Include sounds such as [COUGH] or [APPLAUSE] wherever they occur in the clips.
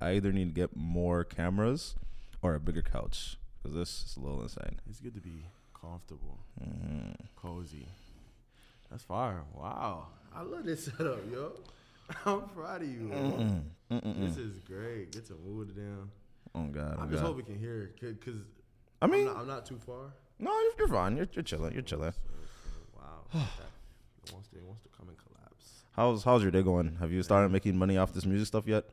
I either need to get more cameras or a bigger couch because this is a little insane. It's good to be comfortable, mm-hmm. cozy. That's fire. Wow. I love this setup, yo. [LAUGHS] I'm proud of you. Mm-mm. This is great. Get to move it down. Oh God! I Oh just God. hope we can hear it because I mean, I'm, not, I'm not too far. no, you're, you're fine. You're, you're chilling. You're chilling. Wow. [SIGHS] wants to, wants to come and collapse. How's how's your day going? Have you started making money off this music stuff yet?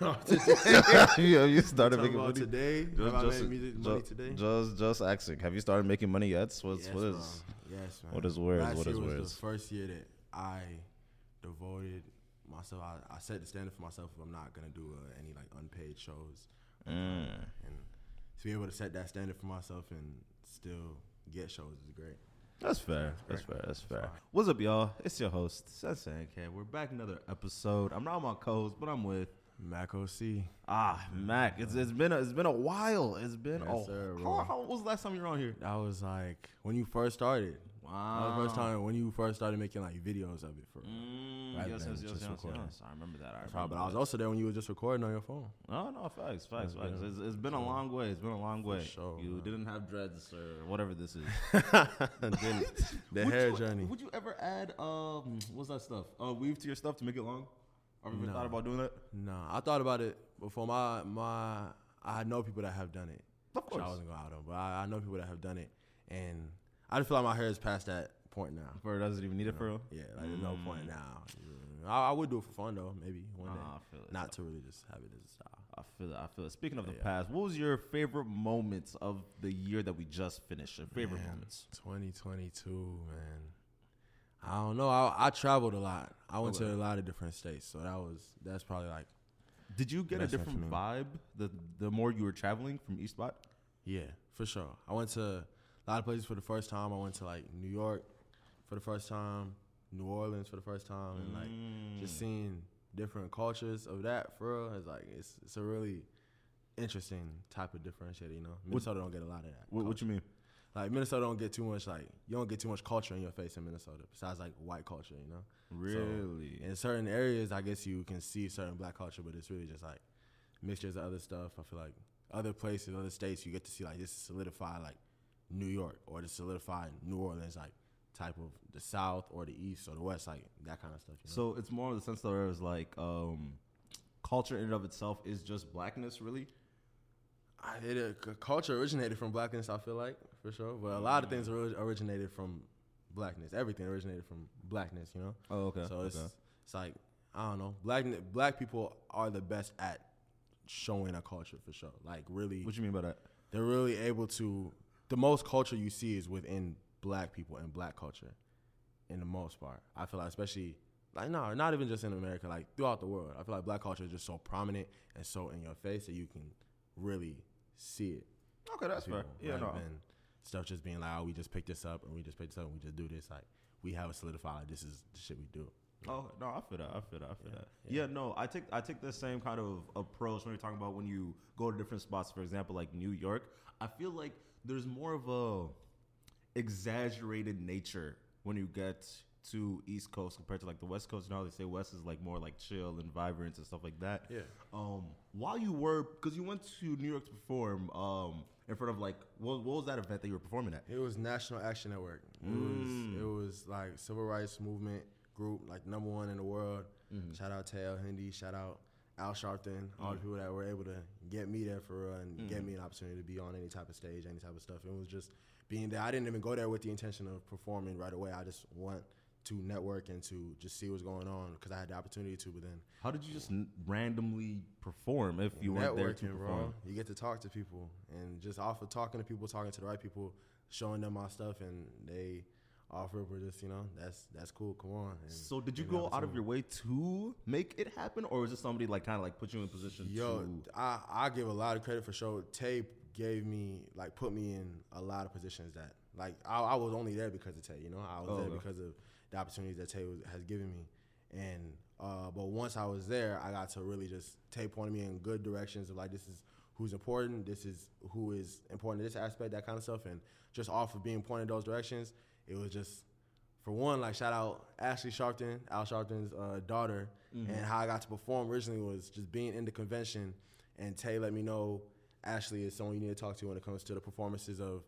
[LAUGHS] you you started making money? today. Just, just, made music money today? just, just asking. Have you started making money yet? What's yes, what is? bro. Yes, man. what is words? Last What is was the first year that I devoted myself. I, I set the standard for myself. I'm not gonna do uh, any like unpaid shows, Mm. and to be able to set that standard for myself and still get shows is great. That's fair. That's fair. That's fair. What's up, y'all? It's your host, Sensei K. We're back another episode. I'm not on my co but I'm with Mac OC. ah Mac. It's it's been a, it's been a while. It's been Yes, a sir, how, how was the last time you were on here? That was like when you first started. Wow. the first time when you first started making like videos of it for. Mm, Rather yes, yes, yes, yes, yes. I remember that. I remember right, but I was also there when you were just recording on your phone. No, no, facts, facts, Yeah, facts. yeah. It's, it's, been a long way. It's been a long way. sure, you man. didn't have dreads or whatever this is. [LAUGHS] The Would hair you- journey. Would you ever add um what's that stuff? Uh, weave to your stuff to make it long? Have you ever No. thought about doing that? Nah, I thought about it before. My my, I know people that have done it. Of Which I wasn't going out on, but I, I know people that have done it, and I just feel like my hair is past that point now. For doesn't even need it for real. Yeah, like there's no point Mm. now. I, I would do it for fun though, maybe one day. Nah, I feel it. Not to really just have it as a style. I feel it. I feel it. Speaking of the Yeah. past, what was your favorite moments of the year that we just finished? Your favorite Man, moments? 2022, man. I don't know. I, I traveled a lot. I went to a lot of different states, so that was that's probably like Did you get a Best different vibe the the more you were traveling from East Spot? Yeah, for sure. I went to a lot of places for the first time. I went to like New York for the first time, New Orleans for the first time, and like Mm. just seeing different cultures of that for real is like it's it's a really interesting type of differentiator. You know, Minnesota don't get a lot of that. What, what you mean? Like Minnesota don't get too much like you don't get too much culture in your face in Minnesota besides like white culture. You know, Really? in certain areas I guess you can see certain black culture, but it's really just like mixtures of other stuff. I feel like other places, other states, you get to see like this solidify like New York or to solidify New Orleans, like type of the South or the East or the West, like that kind of stuff. You know? So it's more of the sense that there's like um, culture in and of itself is just blackness, really. I, it, uh, culture originated from blackness. I feel like for sure, but a lot of things originated from blackness. Everything originated from blackness. You know. Oh, okay. So it's it's like I don't know. Black black people are the best at showing a culture for sure. Like really, what you mean by that? they're really able to. The most culture you see is within black people and black culture, in the most part. I feel like, especially like no, not even just in America, like throughout the world. I feel like black culture is just so prominent and so in your face that you can really see it. Okay, that's fair. Yeah, rather no. Stuff just being like, oh, we just picked this up and we just picked this up and we just do this. Like we have it solidified. Like, this is the shit we do. Oh no, I feel that. I feel that. I feel Yeah, that. yeah. Yeah. no, I take I take the same kind of approach when you're talking about when you go to different spots. For example, like New York, I feel like there's more of a exaggerated nature when you get to East Coast compared to like the West Coast. Now they say West is like more like chill and vibrant and stuff like that. Yeah. Um, while you were, because you went to New York to perform, um, in front of like what, what was that event that you were performing at? It was National Action Network. It Mm. was it was like civil rights movement group, like number one in the world. Mm-hmm. Shout out Tail Hindi, shout out Al Sharpton, all Mm. the people that were able to get me there for real and get me an opportunity to be on any type of stage, any type of stuff. It was just being there. I didn't even go there with the intention of performing right away. I just want to network and to just see what's going on because I had the opportunity to. But then How did you just n- randomly perform if you weren't there to perform? You get to talk to people, and just off of talking to people, talking to the right people, showing them my stuff, and they offer for just you know that's that's cool. Come on. And So did you go out of your way to make it happen, or was it somebody like kind of like put you in position Yo, to? I I give a lot of credit for show. Tay gave me like put me in a lot of positions that like I, I was only there because of Tay. You know, I was Oh, there okay. because of the opportunities that Tay was, has given me. And uh, but once I was there, I got to really just Tay pointed me in good directions of like this is who's important, this is who is important in this aspect, that kind of stuff. And just off of being pointed those directions, it was just for one, like shout out Ashley Sharpton, Al Sharpton's uh, daughter, Mm-hmm. and how I got to perform originally was just being in the convention, and Tay let me know Ashley is someone you need to talk to when it comes to the performances of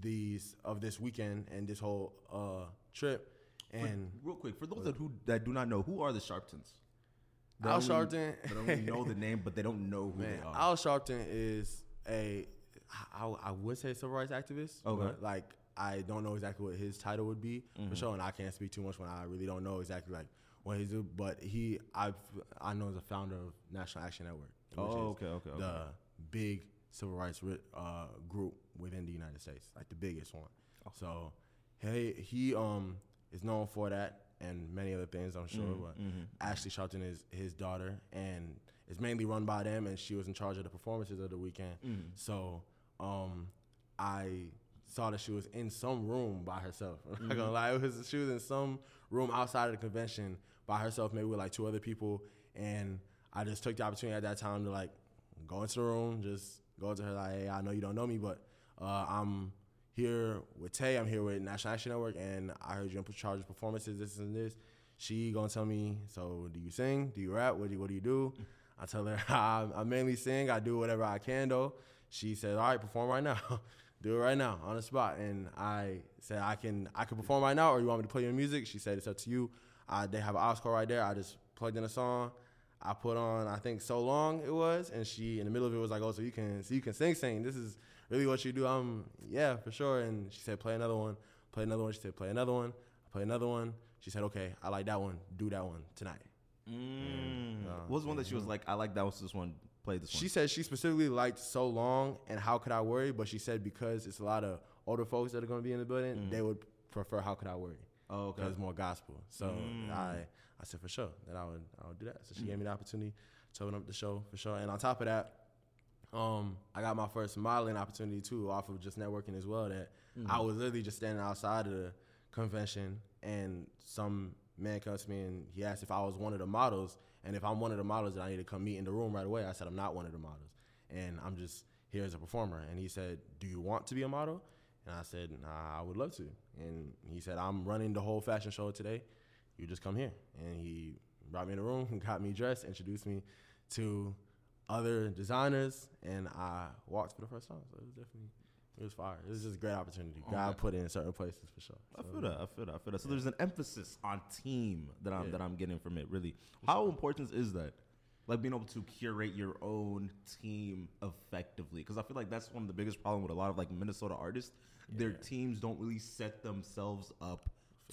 these of this weekend and this whole uh, trip. And real quick, for those that who that do not know, who are the Sharptons? That Al only- Sharpton, that only [LAUGHS] know the name, but they don't know who Man, they are. Al Sharpton is a, I, I would say civil rights activist. Okay. But like, I don't know exactly what his title would be Mm-hmm. for sure, and I can't speak too much when I really don't know exactly like what he's do. But he, I, I know is a founder of National Action Network. which Oh, is okay, okay, okay. The big civil rights uh, group within the United States, like the biggest one. Oh. So, he he um is known for that and many other things, I'm sure. Mm-hmm, But Ashley Sharpton is his daughter, and it's mainly run by them, and she was in charge of the performances of the weekend. Mm-hmm. So, um, I saw that she was in some room by herself. [LAUGHS] I'm not Mm-hmm. gonna lie, it was she was in some room outside of the convention by herself, maybe with like two other people, and I just took the opportunity at that time to like go into the room, just go to her like, hey, I know you don't know me, but uh, I'm here with Tay. I'm here with National Action Network, and I heard you in charge of performances, this and this. She gonna tell me, so do you sing? Do you rap? What do you, what do you do? I tell her [LAUGHS] I, I mainly sing. I do whatever I can though. She said, all right, perform right now. [LAUGHS] do it right now on the spot. And I said, I can I can perform right now, or you want me to play your music? She said, it's up to you. I, they have an Oscar right there. I just plugged in a song. I put on, I think, so long it was, and she in the middle of it was like, "Oh, so you can, so you can sing, sing. This is really what you do." I'm, yeah, for sure. And she said, "Play another one, play another one." She said, "Play another one, play another one." She said, "Okay, I like that one. Do that one tonight." Mm. Uh, what was one that she was like, I like that was this one, play this one. She said she specifically liked so long and how could I worry, but she said because it's a lot of older folks that are going to be in the building, they would prefer how could I worry. oh, okay. because it's more gospel. So I, I said for sure that I would, I would do that. So she gave me the opportunity to open up the show for sure. And on top of that, um, I got my first modeling opportunity too, off of just networking as well. That I was literally just standing outside of the convention, and some man comes to me and he asked if I was one of the models, and if I'm one of the models, that I need to come meet in the room right away. I said I'm not one of the models, and I'm just here as a performer. And he said, "Do you want to be a model?" And I said, nah, I would love to. And he said, I'm running the whole fashion show today. You just come here. And he brought me in the room, [LAUGHS] got me dressed, introduced me to other designers, and I walked for the first time. So it was definitely, it was fire. It was just a great opportunity. Oh, God put it in certain places for sure. I feel that. I feel that. I feel that. So there's an emphasis on team that I'm Yeah. that I'm getting from it. Really, how important is that? Like being able to curate your own team effectively, because I feel like that's one of the biggest problem with a lot of like Minnesota artists. Their teams don't really set themselves up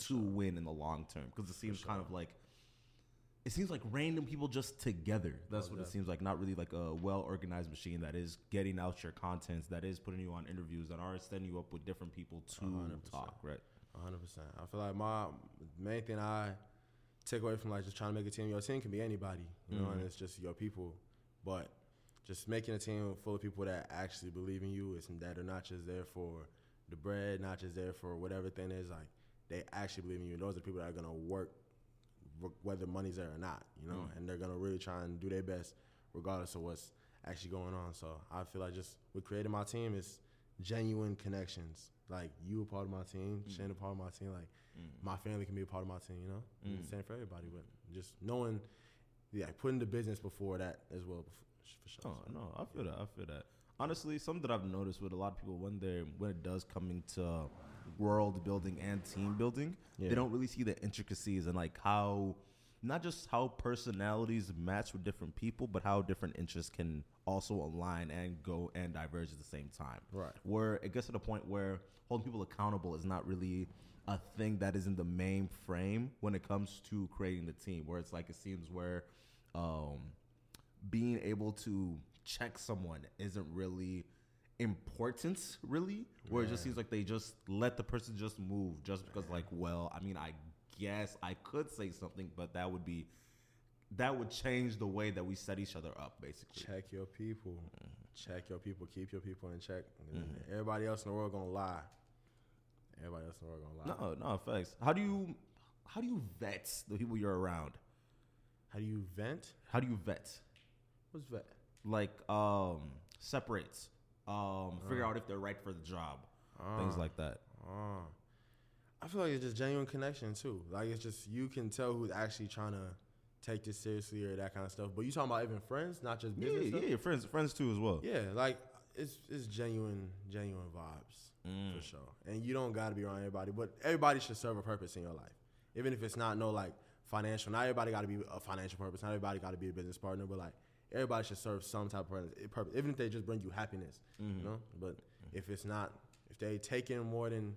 to win in the long term, because it seems kind of like it seems like random people just together. That's oh, what it seems like. Not really like a well organized machine that is getting out your contents, that is putting you on interviews, that are setting you up with different people to 100%. talk. Right. hundred percent. I feel like my main thing I take away from like just trying to make a team. Your team can be anybody, you know, and mm-hmm. it's just your people. But just making a team full of people that actually believe in you, is that are not just there for the bread, not just there for whatever thing is. Like they actually believe in you. And those are the people that are gonna work, whether money's there or not, you know, mm. and they're gonna really try and do their best, regardless of what's actually going on. So I feel like just with creating my team is genuine connections. Like you a part of my team, mm. Shane a part of my team. Like mm. my family can be a part of my team. You know, the same for everybody. But just knowing, yeah, putting the business before that as well, before, for sure. Oh no, I feel that. I feel that. Honestly, something that I've noticed with a lot of people when they are when it does come into world building and team building, Yeah. they don't really see the intricacies and like how not just how personalities match with different people, but how different interests can also align and go and diverge at the same time. Right. Where it gets to the point where holding people accountable is not really a thing that is in the main frame when it comes to creating the team. Where it's like it seems where um, being able to check someone isn't really important really where it just seems like they just let the person just move just because like well i mean i guess i could say something but that would be that would change the way that we set each other up basically Check your people. Check your people. Keep your people in check. Everybody else in the world gonna lie. Everybody else in the world gonna lie. no no facts how do you how do you vet the people you're around How do you vent? how do you vet What's vet? like um separates um figure out if they're right for the job things like that Ah. I feel like it's just genuine connection too. Like it's just you can tell who's actually trying to take this seriously or that kind of stuff. But you talking about even friends, not just Yeah, business. yeah, stuff? friends, friends too as well. Yeah, like it's it's genuine, genuine vibes Mm. for sure. And you don't got to be around everybody, but everybody should serve a purpose in your life, even if it's not no like financial. Not everybody got to be a financial purpose. Not everybody got to be a business partner, but like everybody should serve some type of purpose, purpose even if they just bring you happiness. Mhm. You know, but if it's not, if they take in more than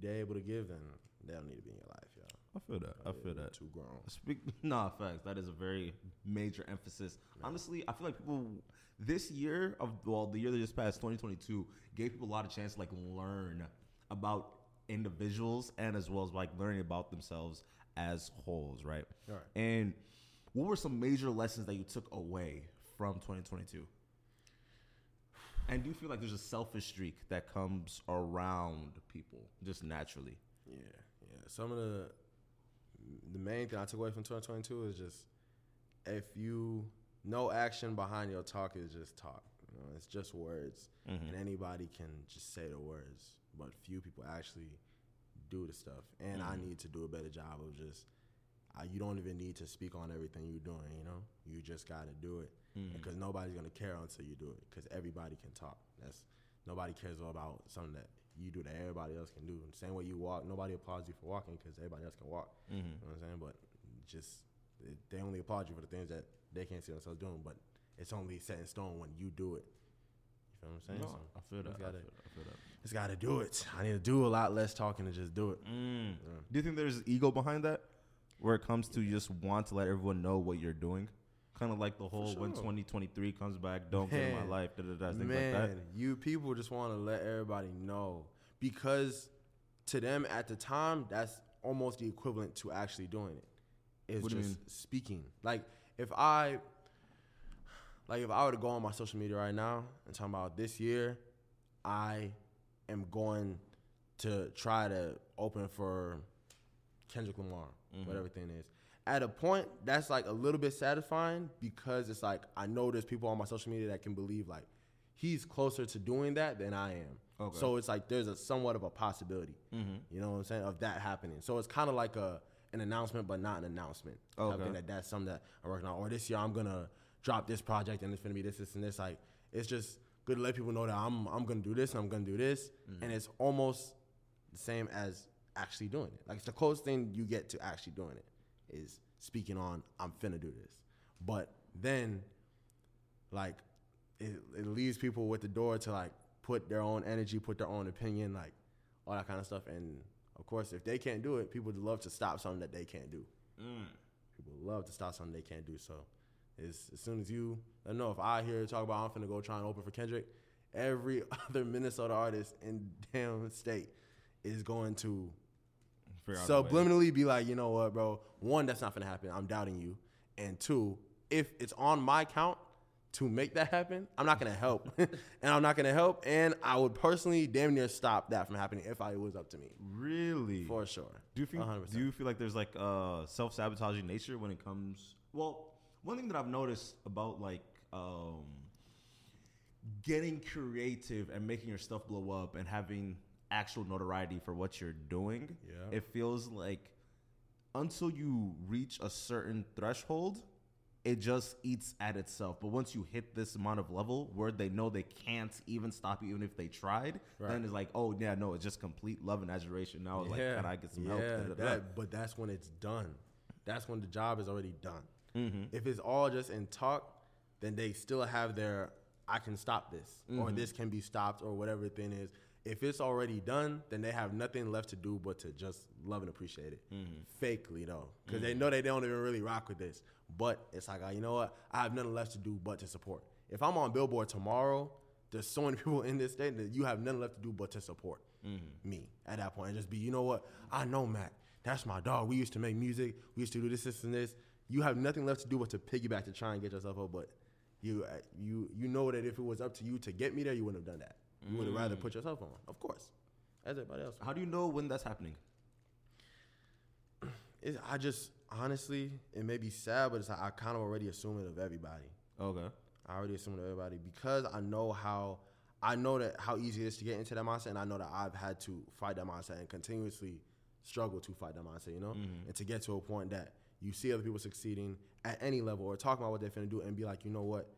they're able to give, then they don't need to be in your life, yo. I feel that. I feel that. Too grown. Speak, [LAUGHS] nah, facts. That is a very major emphasis. Honestly, I feel like people this year of well, the year that just passed, 2022, gave people a lot of chance to like learn about individuals and as well as like learning about themselves as wholes, right? Right. And what were some major lessons that you took away from 2022? And do you feel like there's a selfish streak that comes around people just naturally? Yeah, yeah. Some of the the main thing I took away from 2022 is just if you no action behind your talk is just talk. You know, it's just words, mm-hmm. and anybody can just say the words, but few people actually do the stuff. And I mm-hmm. need to do a better job of just. I, you don't even need to speak on everything you're doing. You know, you just got to do it because nobody's gonna care until you do it. Because everybody can talk. That's nobody cares about something that you do that everybody else can do. The same way you walk, nobody applauds you for walking because everybody else can walk. You know what I'm saying? But just it, they only applaud you for the things that they can't see themselves doing. But it's only set in stone when you do it. You feel what I'm saying? No, So I feel that. I gotta- feel, I feel that. Just got to do it. I need to do a lot less talking and just do it. Mm. Do you think there's ego behind that, where it comes to you just want to let everyone know what you're doing? Kind of like the whole when 2023 comes back, don't get in my life, da da da, things Man, like that. you people just want to let everybody know because to them at the time, that's almost the equivalent to actually doing it. it. Is What just speaking. Like if I, like if I were to go on my social media right now and talk about this year, I am going to try to open for Kendrick Lamar, Mm-hmm. whatever thing is. At a point, that's like a little bit satisfying because it's like I know there's people on my social media that can believe like he's closer to doing that than I am. Okay. So it's like there's a somewhat of a possibility, Mm-hmm. you know what I'm saying, of that happening. So it's kind of like a an announcement, but not an announcement. Okay. thing that that's something that I'm working on. Or this year I'm gonna drop this project and it's gonna be this, this, and this. Like it's just good to let people know that I'm I'm gonna do this and I'm gonna do this, and it's almost the same as actually doing it. Like it's the closest thing you get to actually doing it is speaking on I'm finna do this. But then like it, it leaves people with the door to like put their own energy, put their own opinion, like all that kind of stuff. And of course, if they can't do it, people love to stop something that they can't do. Mm. People love to stop something they can't do. So as soon as you, I know, if I hear talk about I'm finna go try and open for Kendrick, every [LAUGHS] other Minnesota artist in damn state is going to subliminally be like, you know what, bro? One, that's not gonna happen. I'm doubting you. And two, if it's on my count to make that happen, I'm not gonna help, [LAUGHS] [LAUGHS] and I'm not gonna help. And I would personally damn near stop that from happening if I, it was up to me, Really? for sure. Do you think? 100%. Do you feel like there's like a self sabotaging nature when it comes? Well, one thing that I've noticed about like um, getting creative and making your stuff blow up and having actual notoriety for what you're doing, Yeah. it feels like until you reach a certain threshold, it just eats at itself. But once you hit this amount of level where they know they can't even stop you, even if they tried, Right. then it's like, oh yeah, no, it's just complete love and adoration. Now, it's like, can I get some help? Yeah, da, da. that, but that's when it's done. That's when the job is already done. Mm-hmm. If it's all just in talk, then they still have their I can stop this Mm-hmm. or this can be stopped or whatever the thing is. If it's already done, then they have nothing left to do but to just love and appreciate it. Mm-hmm. Fakely though, because they know they don't even really rock with this. But it's like, uh, you know what? I have nothing left to do but to support. If I'm on Billboard tomorrow, there's so many [LAUGHS] people in this state that you have nothing left to do but to support me at that point and just be, you know what? I know Mac. That's my dog. We used to make music. We used to do this, this, and this. You have nothing left to do but to piggyback to try and get yourself up. But you, uh, you, you know that if it was up to you to get me there, you wouldn't have done that. You would rather put mm. yourself on, of course, as everybody else. How do you know when that's happening? [CLEARS THROAT] It, I just honestly, it may be sad, but it's like I kind of already assume it of everybody. Okay. I already assume it of everybody because I know how I know that how easy it is to get into that mindset, and I know that I've had to fight that mindset and continuously struggle to fight that mindset, you know, mm-hmm. and to get to a point that you see other people succeeding at any level or talking about what they're finna do and be like, you know what,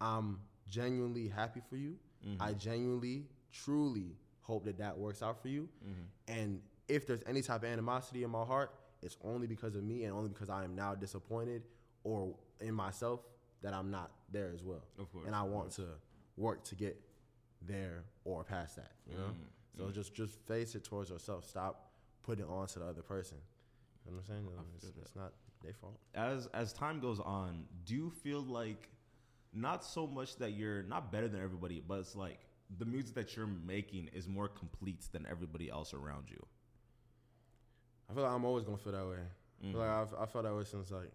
I'm genuinely happy for you. I mm-hmm. genuinely, truly hope that that works out for you. Mm-hmm. And if there's any type of animosity in my heart, it's only because of me and only because I am now disappointed or in myself that I'm not there as well. Of course, And I want to work to get there or past that, you know? Mm-hmm. So just just face it towards yourself. Stop putting it on to the other person. You know what I'm saying? It's, it's not their fault. as as time goes on, do you feel like not so much that you're not better than everybody, but it's like the music that you're making is more complete than everybody else around you? I feel like I'm always gonna feel that way. I feel like I've, I felt that way since like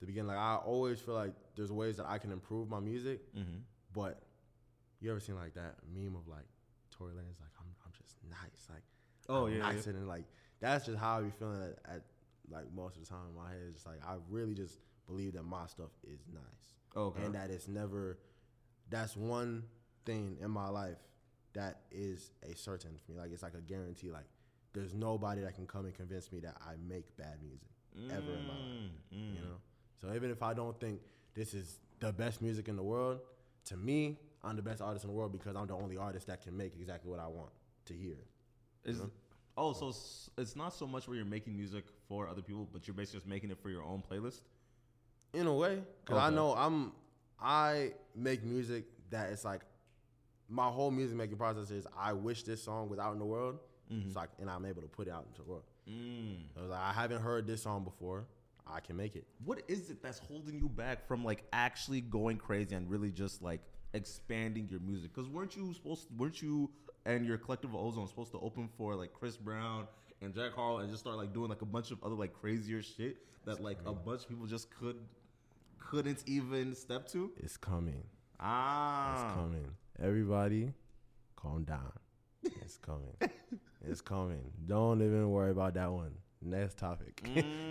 the beginning. Like I always feel like there's ways that I can improve my music, Mm-hmm. but you ever seen like that meme of like Tory Lanez like I'm I'm just nice like Oh, I'm yeah, nice and like that's just how I be feeling at, at like most of the time in my head. It's just like I really just believe that my stuff is nice. Okay. and that it's never that's one thing in my life that is a certain for me. Like it's like a guarantee. Like there's nobody that can come and convince me that i make bad music ever in my life Mm, you know? So even if i don't think this is the best music in the world to me i'm the best artist in the world because i'm the only artist that can make exactly what i want to hear Is oh, so it's not so much where you're making music for other people, but you're basically just making it for your own playlist. In a way because i know i'm i make music that it's like my whole music making process is i wish this song was out in the world it's like and i'm able to put it out into the world Mm. I was like, I haven't heard this song before. I can make it. What is it that's holding you back from like actually going crazy and really just like expanding your music? Because weren't you supposed? weren't you and your collective ozone supposed to open for like Chris Brown and Jack Harlow and just start like doing like a bunch of other like crazier shit that like a bunch of people just could couldn't even step to? It's coming. Ah, It's coming. Everybody, calm down. It's coming. [LAUGHS] it's coming. Don't even worry about that one. Next topic. [LAUGHS]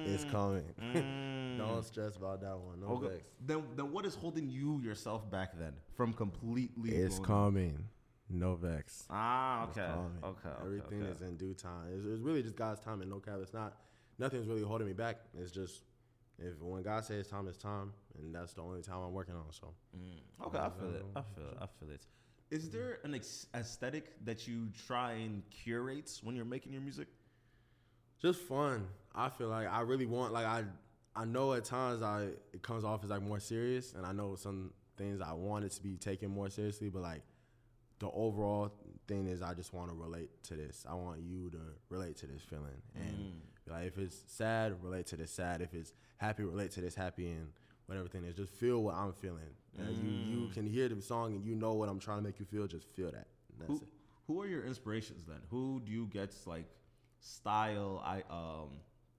it's coming. [LAUGHS] Don't stress about that one. No Mm. Okay. vex. Then, then what is holding you yourself back then from completely? It's coming. No vex. Ah, okay, okay, okay, Everything okay. is in due time. It's, it's really just God's time and no cap. It's not. Nothing's really holding me back. It's just if when God says time, is time, and that's the only time I'm working on. So Mm, Okay, I feel it. I feel it. I feel it. Is there an ex- aesthetic that you try and curate when you're making your music? just fun. I feel like I really want like I I know at times I it comes off as like more serious, and I know some things I want it to be taken more seriously, but like the overall thing is I just want to relate to this. I want you to relate to this feeling, and be like if it's sad, relate to this sad. If it's happy, relate to this happy, and whatever thing is, just feel what I'm feeling. And you you can hear the song and you know what I'm trying to make you feel. Just feel that. Who it. Who are your inspirations then? Who do you get like style I um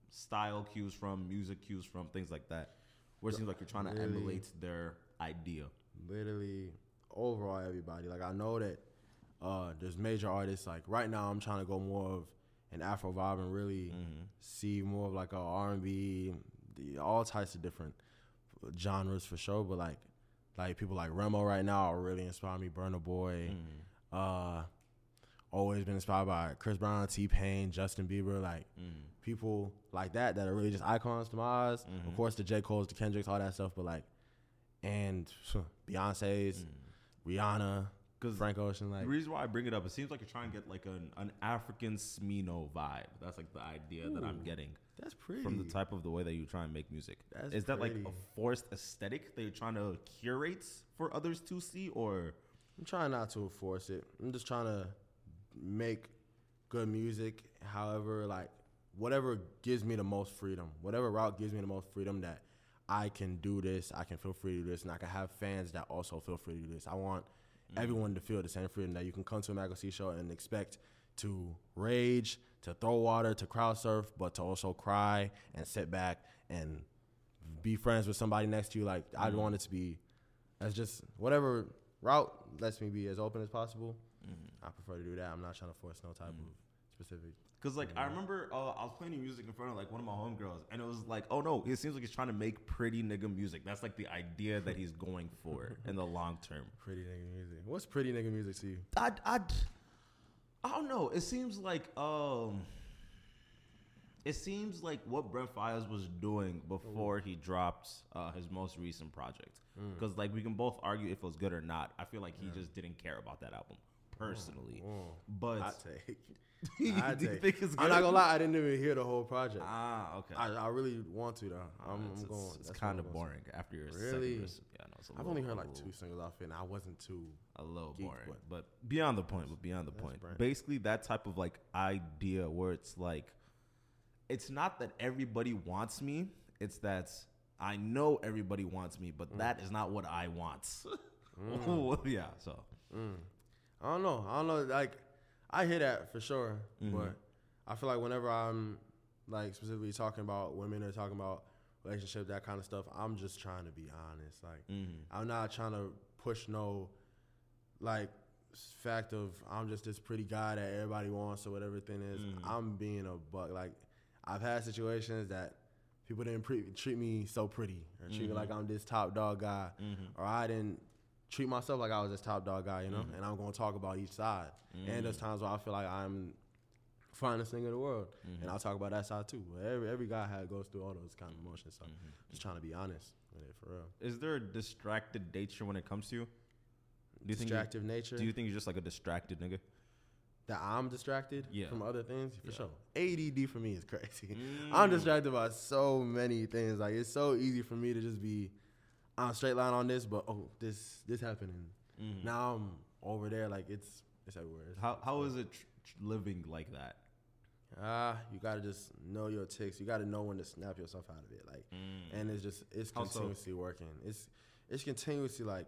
style cues from, music cues from, things like that? Where it seems like you're trying to emulate their idea. literally overall everybody. Like I know that uh, there's major artists. Like right now, I'm trying to go more of an Afro vibe and really mm-hmm. see more of like a R&B, the, all types of different genres for sure. But like like people like Rema right now are really inspiring me. Burna Boy. Mm-hmm. Uh, always been inspired by Chris Brown, T Pain, Justin Bieber. Like mm-hmm. people like that that are really just icons to my eyes. Of course, the J Cole's, the Kendricks, all that stuff. But like and [LAUGHS] Beyonce's, Rihanna, 'Cause Frank Ocean, like the reason why I bring it up, it seems like you're trying to get like an, an African Smino vibe. That's like the idea that I'm getting that's pretty. from the type of the way that you try and make music. That's Is that like a forced aesthetic that you're trying to curate for others to see, or I'm trying not to force it. I'm just trying to make good music. However, like whatever gives me the most freedom, whatever route gives me the most freedom that I can do this, I can feel free to do this, and I can have fans that also feel free to do this. I want Mm-hmm. everyone to feel the same freedom that you can come to a Mac OC show and expect to rage, to throw water, to crowd surf, but to also cry and sit back and be friends with somebody next to you. Like I mm-hmm. want it to be as just whatever route lets me be as open as possible. Mm-hmm. I prefer to do that. I'm not trying to force no type of specific. Cause like I remember uh, I was playing music in front of like one of my homegirls, and it was like, oh no, it seems like he's trying to make pretty nigga music. That's like the idea that he's going for [LAUGHS] in the long term. Pretty nigga music. What's pretty nigga music to you? I, I, I don't know. It seems like um, it seems like what Brent Faiyaz was doing before he dropped uh, his most recent project. Because like we can both argue if it was good or not. I feel like he just didn't care about that album personally. Oh, But I do you think it's good? I'm not gonna lie. I didn't even hear the whole project. Ah, okay. I, I really want to though. I'm, it's, I'm going. It's, that's kind of I'm going boring after your Really? second. Yeah, no, it's a to. I've little- only heard like little- two singles off it, and I wasn't too. a little geek, boring, but- but, beyond the point. But beyond the point, Brent. basically that type of like idea where it's like, it's not that everybody wants me. It's that I know everybody wants me, Mm. but that is not what I want. [LAUGHS] [LAUGHS] yeah. So I don't know. I don't know. Like, I hear that for sure, Mm-hmm. but I feel like whenever I'm like specifically talking about women or talking about relationship, that kind of stuff, I'm just trying to be honest. Like, Mm-hmm. I'm not trying to push no like fact of I'm just this pretty guy that everybody wants or whatever thing is. Mm-hmm. I'm being a buck. Like, I've had situations that people didn't pre- treat me so pretty or treat me like I'm this top dog guy, or I didn't treat myself like I was this top dog guy, you know. Mm-hmm. And I'm gonna talk about each side. And there's mm. times where I feel like I'm finest thing in the world, mm-hmm. and I'll talk about that side too. But every every guy had goes through all those kind of emotions. So mm-hmm. just trying to be honest with it for real. is there a distracted nature when it comes to you? Do you think you, nature. Do you think you're just like a distracted nigga? that I'm distracted Yeah. from other things for Yeah. sure. ADD for me is crazy. [LAUGHS] I'm mm. distracted by so many things. Like it's so easy for me to just be on straight line on this, but oh, this this happened, and now I'm over there. Like it's it's everywhere. It's- How how is it tr- tr- living like that? Ah, you gotta just know your ticks. You gotta know when to snap yourself out of it. Like, and it's just it's so? continuously working. It's it's continuously like,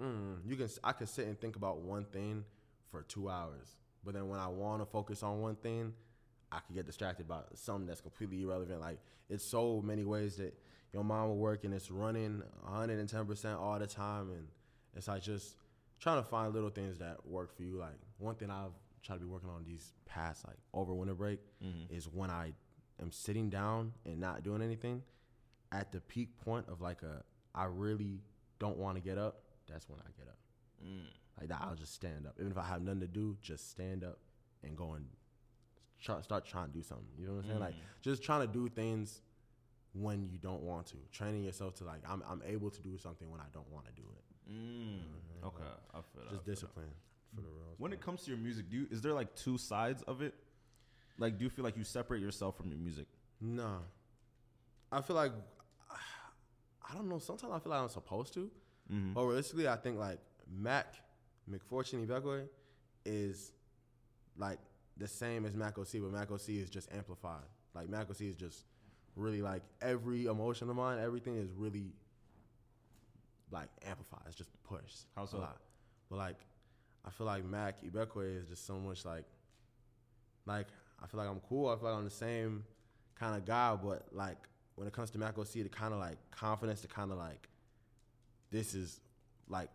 mm, you can I can sit and think about one thing for two hours, but then when I want to focus on one thing, I could get distracted by something that's completely irrelevant. Like, it's so many ways that your mind will work, and it's running 110 percent all the time, and it's like just trying to find little things that work for you. Like one thing I've tried to be working on these past like over winter break mm-hmm. is when I am sitting down and not doing anything at the peak point of like a I really don't want to get up. That's when I get up. Mm. Like that, I'll just stand up. Even if I have nothing to do, just stand up and go and try, start trying to do something. You know what I'm saying? Mm. Like just trying to do things when you don't want to. Training yourself to like I'm I'm able to do something when I don't want to do it. Mm, okay, I feel that, I Just feel that. discipline for the real. When it comes to your music, do you, is there like two sides of it? Like, do you feel like you separate yourself from your music? No. I feel like I don't know. Sometimes I feel like I'm supposed to. But realistically, I think like Mac McFortune Ibekwe is like the same as Mac OC, but Mac OC is just amplified. Like Mac OC is just really like every emotion of mine, everything is really like amplified. It's just pushed. How so? a lot. But like, I feel like Mac Ibekwe is just so much like, like I feel like I'm cool. I feel like I'm the same kind of guy. But like when it comes to Mac OC, the kind of like confidence, the kind of like, this is like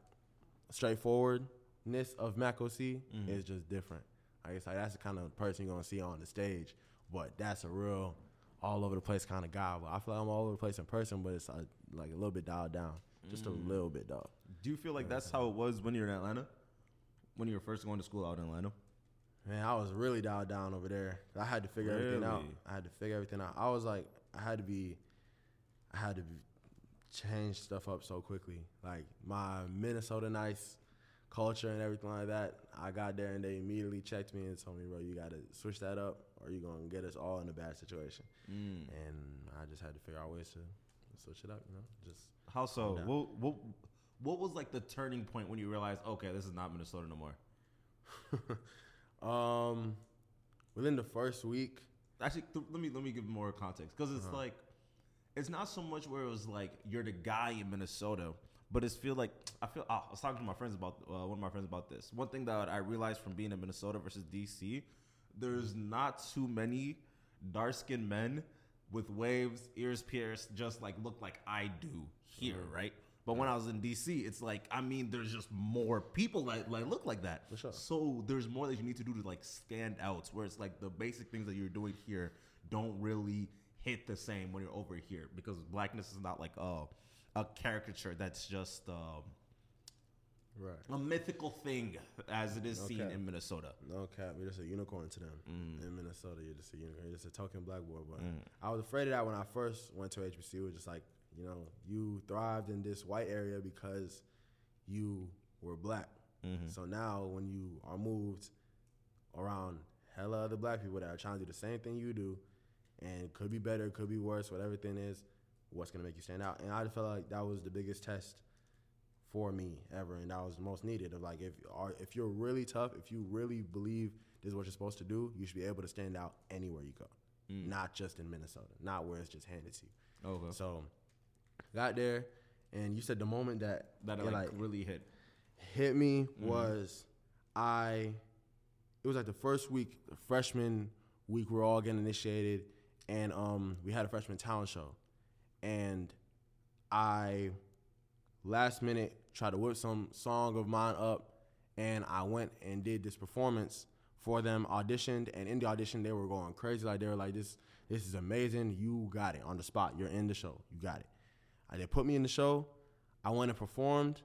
straightforwardness of Mac OC mm-hmm. is just different. I guess like that's the kind of person you're gonna see on the stage. But that's a real all over the place kind of guy. But I feel like I'm all over the place in person, but it's uh, like a little bit dialed down, just a little bit though. Do you feel like that's how it was when you were in Atlanta? When you were first going to school out in Atlanta? Man, I was really dialed down over there. I had to figure everything out. I had to figure everything out. I was like, I had to be, I had to be, change stuff up so quickly. Like my Minnesota nice culture and everything like that. I got there and they immediately checked me and told me, bro, you got to switch that up or you're going to get us all in a bad situation. Mm. And I just had to figure out ways to switch it up, you know? Just How so? What, what what was like the turning point when you realized, okay, this is not Minnesota no more? [LAUGHS] um, within the first week, Actually, th- let me let me give more context because it's Uh-huh. like it's not so much where it was like you're the guy in Minnesota, but it's feel like I feel. I was talking to my friends about uh, one of my friends about this. One thing that I realized from being in Minnesota versus DC, there's not too many dark skinned men with waves, ears pierced, just like look like I do here, right? But when I was in DC, it's like I mean, there's just more people that like look like that. For sure. So there's more that you need to do to like stand out. Where it's like the basic things that you're doing here don't really hit the same when you're over here because blackness is not like a a caricature that's just um, Right. a mythical thing as it is seen Okay. in Minnesota. No cap, you're just a unicorn to them. Mm. In Minnesota, you're just a unicorn. You're just a token black boy. But I was afraid of that when I first went to HBC. It was just like, you know, you thrived in this white area because you were black. Mm-hmm. So now when you are moved around hella other black people that are trying to do the same thing you do, and could be better, could be worse, whatever thing is, what's gonna make you stand out? And I felt like that was the biggest test for me ever, and that was the most needed. Of like, if are if you're really tough, if you really believe this is what you're supposed to do, you should be able to stand out anywhere you go, not just in Minnesota, not where it's just handed to you. Okay. So, got there, and you said the moment that that it, like, really hit. hit me was I it was like the first week, the freshman week we are all getting initiated and um we had a freshman talent show. And I last minute tried to whip some song of mine up and I went and did this performance for them, auditioned, and in the audition they were going crazy. Like they were like, This this is amazing. You got it on the spot. You're in the show. You got it. They put me in the show. I went and performed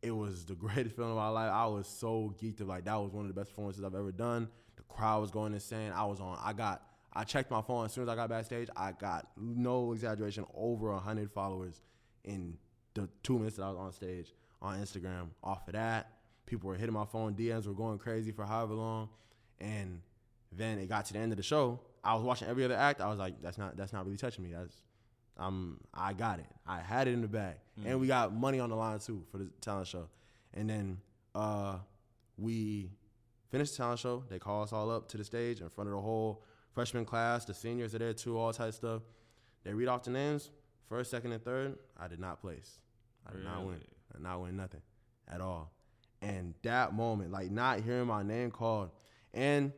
it was the [LAUGHS] greatest feeling of my life. I was so geeked up. Like that was one of the best performances I've ever done. The crowd was going insane. I was on. I got. I checked my phone as soon as I got backstage. I got no exaggeration over hundred followers in the two minutes that I was on stage on Instagram. Off of that, people were hitting my phone. DMs were going crazy for however long, and then it got to the end of the show. I was watching every other act. I was like, that's not that's not really touching me. That's I'm I got it. I had it in the bag, and we got money on the line too for the talent show. And then uh, we finished the talent show. They call us all up to the stage in front of the whole freshman class. The seniors are there too, all type stuff. They read off the names. First, second, and third. I did not place. I did not win. I did not win nothing at all. And that moment, like not hearing my name called, and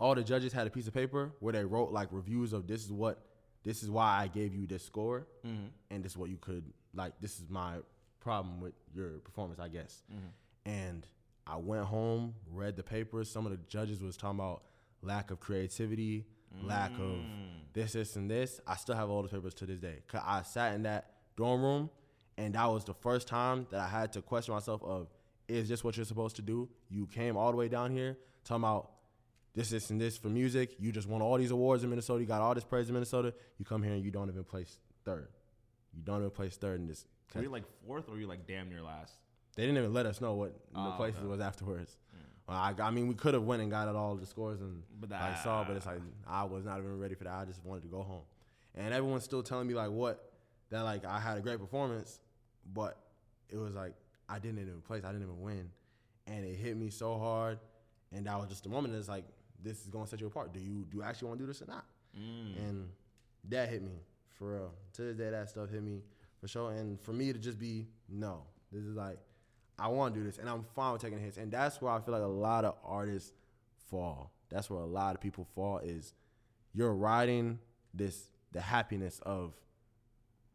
all the judges had a piece of paper where they wrote like reviews of this is what this is why I gave you this score mm-hmm. and this is what you could like this is my problem with your performance I guess. Mm-hmm. And I went home read the papers. Some of the judges was talking about lack of creativity lack of mm. this this and this. I still have all the papers to this day. 'Cause I sat in that dorm room and that was the first time that I had to question myself of is this what you're supposed to do you came all the way down here talking about this, this, and this for music. You just won all these awards in Minnesota. You got all this praise in Minnesota. You come here and you don't even place third. You don't even place third in this. Were you like fourth or were you like damn near last? They didn't even let us know what the Oh, places okay. was afterwards. Well, I, I mean, we could have went and got all the scores and But like saw, but it's like I was not even ready for that. I just wanted to go home, and everyone's still telling me like what that like I had a great performance, but it was like I didn't even place. I didn't even win, and it hit me so hard, and that was just the moment. It's like this is gonna set you apart. Do you do you actually want to do this or not? Mm. And that hit me for real. To this day, that stuff hit me for sure. And for me to just be no, this is like I want to do this, and I'm fine with taking hits. And that's where I feel like a lot of artists fall. That's where a lot of people fall. Is you're riding this the happiness of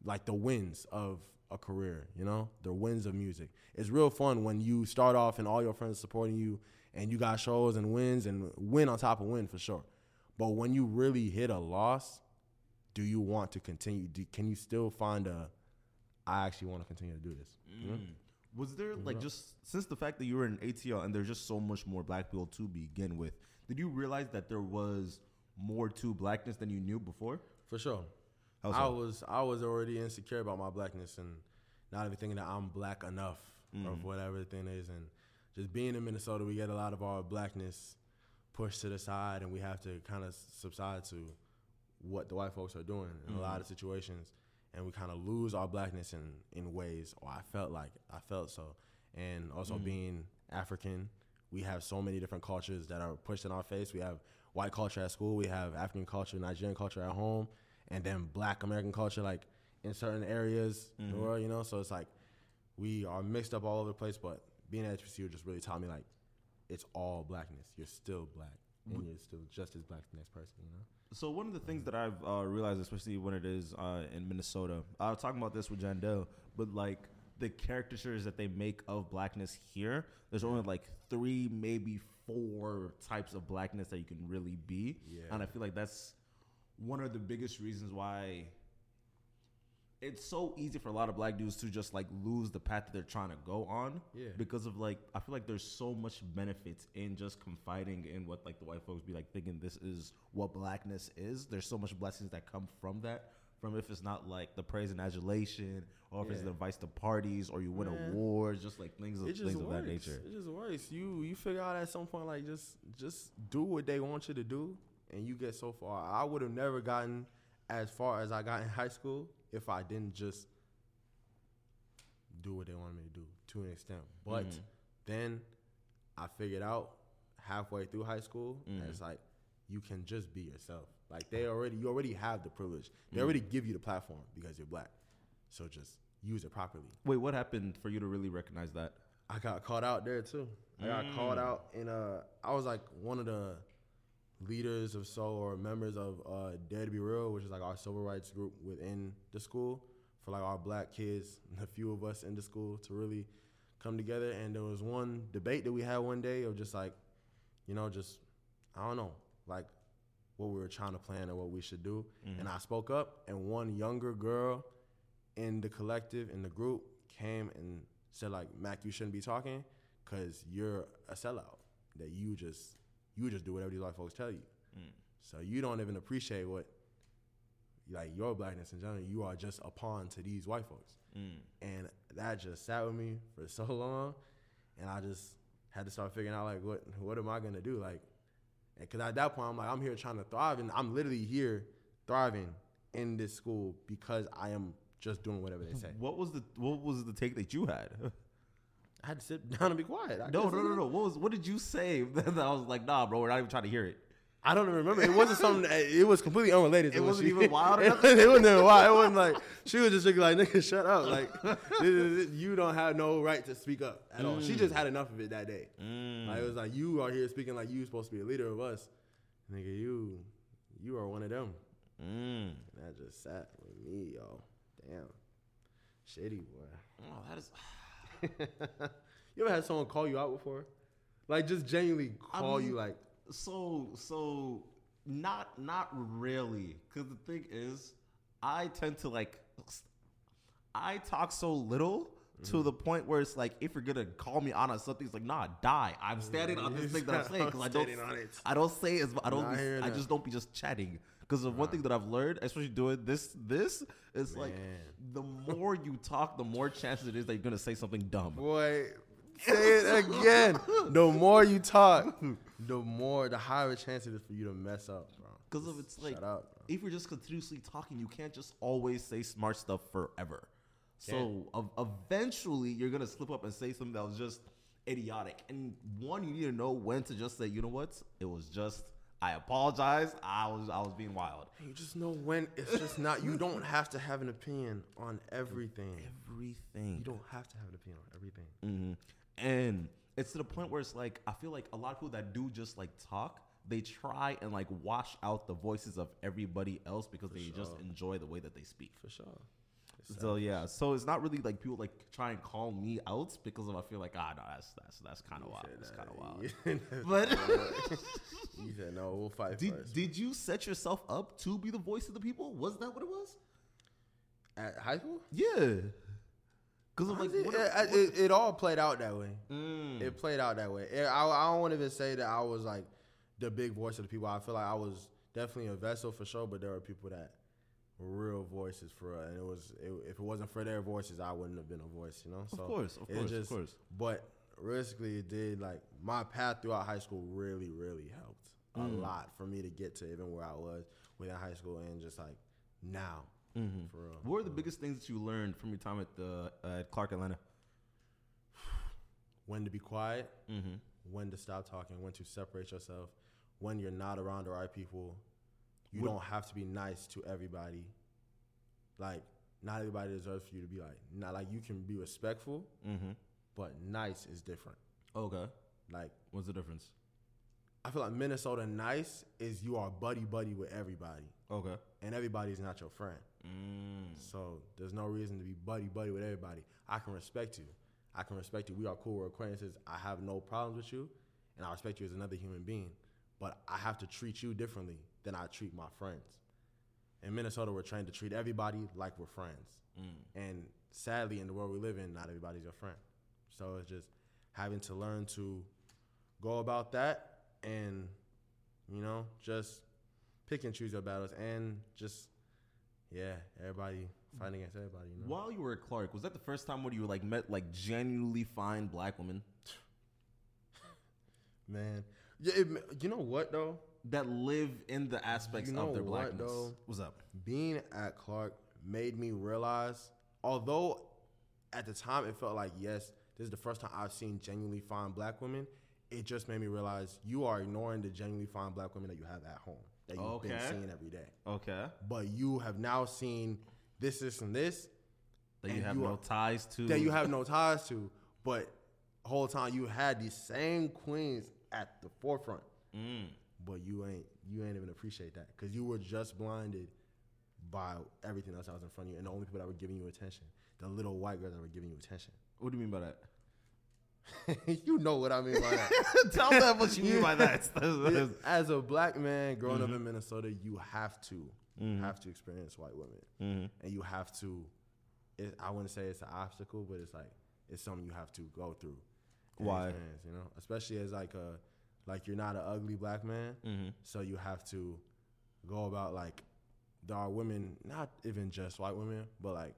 like the wins of a career, you know, the wins of music. It's real fun when you start off and all your friends supporting you and you got shows and wins and win on top of win for sure. But when you really hit a loss, do you want to continue? Do, can you still find a, I actually want to continue to do this? Know? Mm. Was there like mm-hmm. just since the fact that you were in ATL and there's just so much more black people to begin with, did you realize that there was more to blackness than you knew before? For sure. I was I was already insecure about my blackness and not even thinking that I'm black enough or whatever the thing is. And just being in Minnesota, we get a lot of our blackness pushed to the side, and we have to kind of subside to what the white folks are doing in a lot of situations, and we kind of lose our blackness in in ways. Or I felt like I felt so, and also being African, we have so many different cultures that are pushed in our face. We have white culture at school, we have African culture, Nigerian culture at home, and then Black American culture like in certain areas in the world. You know, so it's like we are mixed up all over the place. But being at HBCU just really taught me like it's all blackness. You're still black, and you're still just as black as the next person. You know. So one of the things that I've uh, realized, especially when it is uh, in Minnesota, I was talking about this with Jandel, but like the caricatures that they make of blackness here, there's only like three, maybe four types of blackness that you can really be, Yeah. and I feel like that's one of the biggest reasons why it's so easy for a lot of black dudes to just like lose the path that they're trying to go on Yeah. because of like I feel like there's so much benefits in just confiding in what like the white folks be like thinking this is what blackness is. There's so much blessings that come from that. From if it's not like the praise and adulation, or if it's the advice to parties, or you win Man. awards, just like things of things of that nature. It just works. You you figure out at some point like just just do what they want you to do, and you get so far. I would have never gotten as far as I got in high school if I didn't just do what they wanted me to do to an extent. But Mhm. then I figured out halfway through high school, Mhm. and it's like you can just be yourself. Like they already you already have the privilege. They Mhm. already give you the platform because you're black. So just use it properly. Wait, what happened for you to really recognize that? I got called out there too. I got called Mm. out in uh I was like one of the leaders of so or members of uh Dare to Be Real, which is like our civil rights group within the school for like our black kids, a few of us in the school to really come together. And there was one debate that we had one day of just like, you know, just I don't know, like what we were trying to plan or what we should do. Mm-hmm. And I spoke up, and one younger girl in the collective in the group came and said like, "Mac, you shouldn't be talking because you're a sellout. That you just you just do whatever these white folks tell you. Mm. So you don't even appreciate what like your blackness in general. You are just a pawn to these white folks." Mm. and that just sat with me for so [LAUGHS] long, and I just had to start figuring out like what what am I gonna do like, because at that point I'm like I'm here trying to thrive, and I'm literally here thriving in this school because I am just doing whatever they [LAUGHS] say. What was the what was the take that you had? [LAUGHS] I had to sit down and be quiet. I no, no, no, no. What was what did you say? [LAUGHS] that I was like, nah, bro, we're not even trying to hear it. I don't even remember. It wasn't something. That, it was completely unrelated. [LAUGHS] To It wasn't she- even wild [LAUGHS] It, it wasn't even wild. It wasn't like she was just like, "Nigga, shut up!" Like is- you don't have no right to speak up at all. She just had enough of it that day. Mm. Like it was like you are here speaking like you supposed to be a leader of us, nigga. You, you are one of them. Mm. And that just sat with me, yo. Damn, shitty boy. Oh, that is. [SIGHS] [LAUGHS] you ever had someone call you out before? Like just genuinely I call mean, you like, So so not not really, because the thing is, I tend to like, I talk so little. To Mm-hmm. the point where it's like, if you're gonna call me on something, it's like, nah, die. I'm standing on this thing that I'm saying because I [LAUGHS] don't, Standing on it. I don't say as I don't, be, I just don't be just chatting. Because of one thing that I've learned, especially doing this, this is like, the more you talk, the more chances it is that you're gonna say something dumb. Boy, say it again. [LAUGHS] the more you talk, the more the higher chance it is for you to mess up, bro. Because of it's like, up, if you're just continuously talking, you can't just always say smart stuff forever. So ev- eventually, you're gonna slip up and say something that was just idiotic. And one, you need to know when to just say, you know what, it was just. I apologize. I was I was being wild. You just know when it's just not. You don't [LAUGHS] have to have an opinion on everything. Everything. You don't have to have an opinion on everything. hmm And it's to the point where it's like I feel like a lot of people that do just like talk, they try and like wash out the voices of everybody else because they just enjoy the way that they speak. For sure. So yeah, so it's not really like people like try and call me out because of I feel like ah no that's that's that's kind of wild. That's kind of wild. [LAUGHS] But [LAUGHS] you said no. We'll fight did first. did you set yourself up to be the voice of the people? Was that what it was? At high school? Yeah. Because of like Honestly, what, it, what- it, it all played out that way. Mm. It played out that way. I, I don't want to even say that I was like the big voice of the people. I feel like I was definitely a vessel for sure, but there were people that real voices for us. And it was it, if it wasn't for their voices, I wouldn't have been a voice. You know. Of course, of course, of course. But realistically, it did like my path throughout high school really, really helped a Mm. lot for me to get to even where I was within high school and just like now Mhm. for real. What were the biggest things that you learned from your time at the at Clark Atlanta? [SIGHS] when to be quiet. Mm-hmm. when to stop talking, when to separate yourself, when you're not around the right people. You What- don't have to be nice to everybody. Like, not everybody deserves for you to be like, not like you can be respectful, Mm-hmm. but nice is different. Okay. Like, What's the difference? I feel like Minnesota nice is you are buddy buddy with everybody, Okay. and everybody's not your friend. Mm. So there's no reason to be buddy buddy with everybody. I can respect you. I can respect you. We are cool. We're acquaintances. I have no problems with you, and I respect you as another human being. But I have to treat you differently than I treat my friends. In Minnesota, we're trained to treat everybody like we're friends. Mm. And sadly, in the world we live in, not everybody's your friend. So it's just having to learn to go about that and, you know, just pick and choose your battles and just, yeah, everybody fighting against everybody. You know? While you were at Clark, was that the first time where you like met like genuinely fine black women [LAUGHS] Man, yeah, it, you know what though? That live in the aspects You know of their what, blackness? though? What's up? being at Clark made me realize, although at the time it felt like, yes, this is the first time I've seen genuinely fine black women, it just made me realize you are ignoring the genuinely fine black women that you have at home, that you've been seeing every day. Okay. But you have now seen this, this, and this That you have you no are- ties to. that you have no ties to, but the whole time you had these same queens at the forefront. Mm. But you ain't you ain't even appreciate that because you were just blinded by everything else that was in front of you and the only people that were giving you attention the little white girls that were giving you attention What do you mean by that? [LAUGHS] you know what i mean by that [LAUGHS] Tell them what you mean by that. [LAUGHS] as a black man growing Mm-hmm. up in minnesota you have to have to experience white women Mm-hmm. and you have to it, i wouldn't say it's an obstacle but it's like it's something you have to go through Why? experience, you know especially as like a like you're not an ugly black man Mm-hmm. so you have to go about like there are women, not even just white women, but like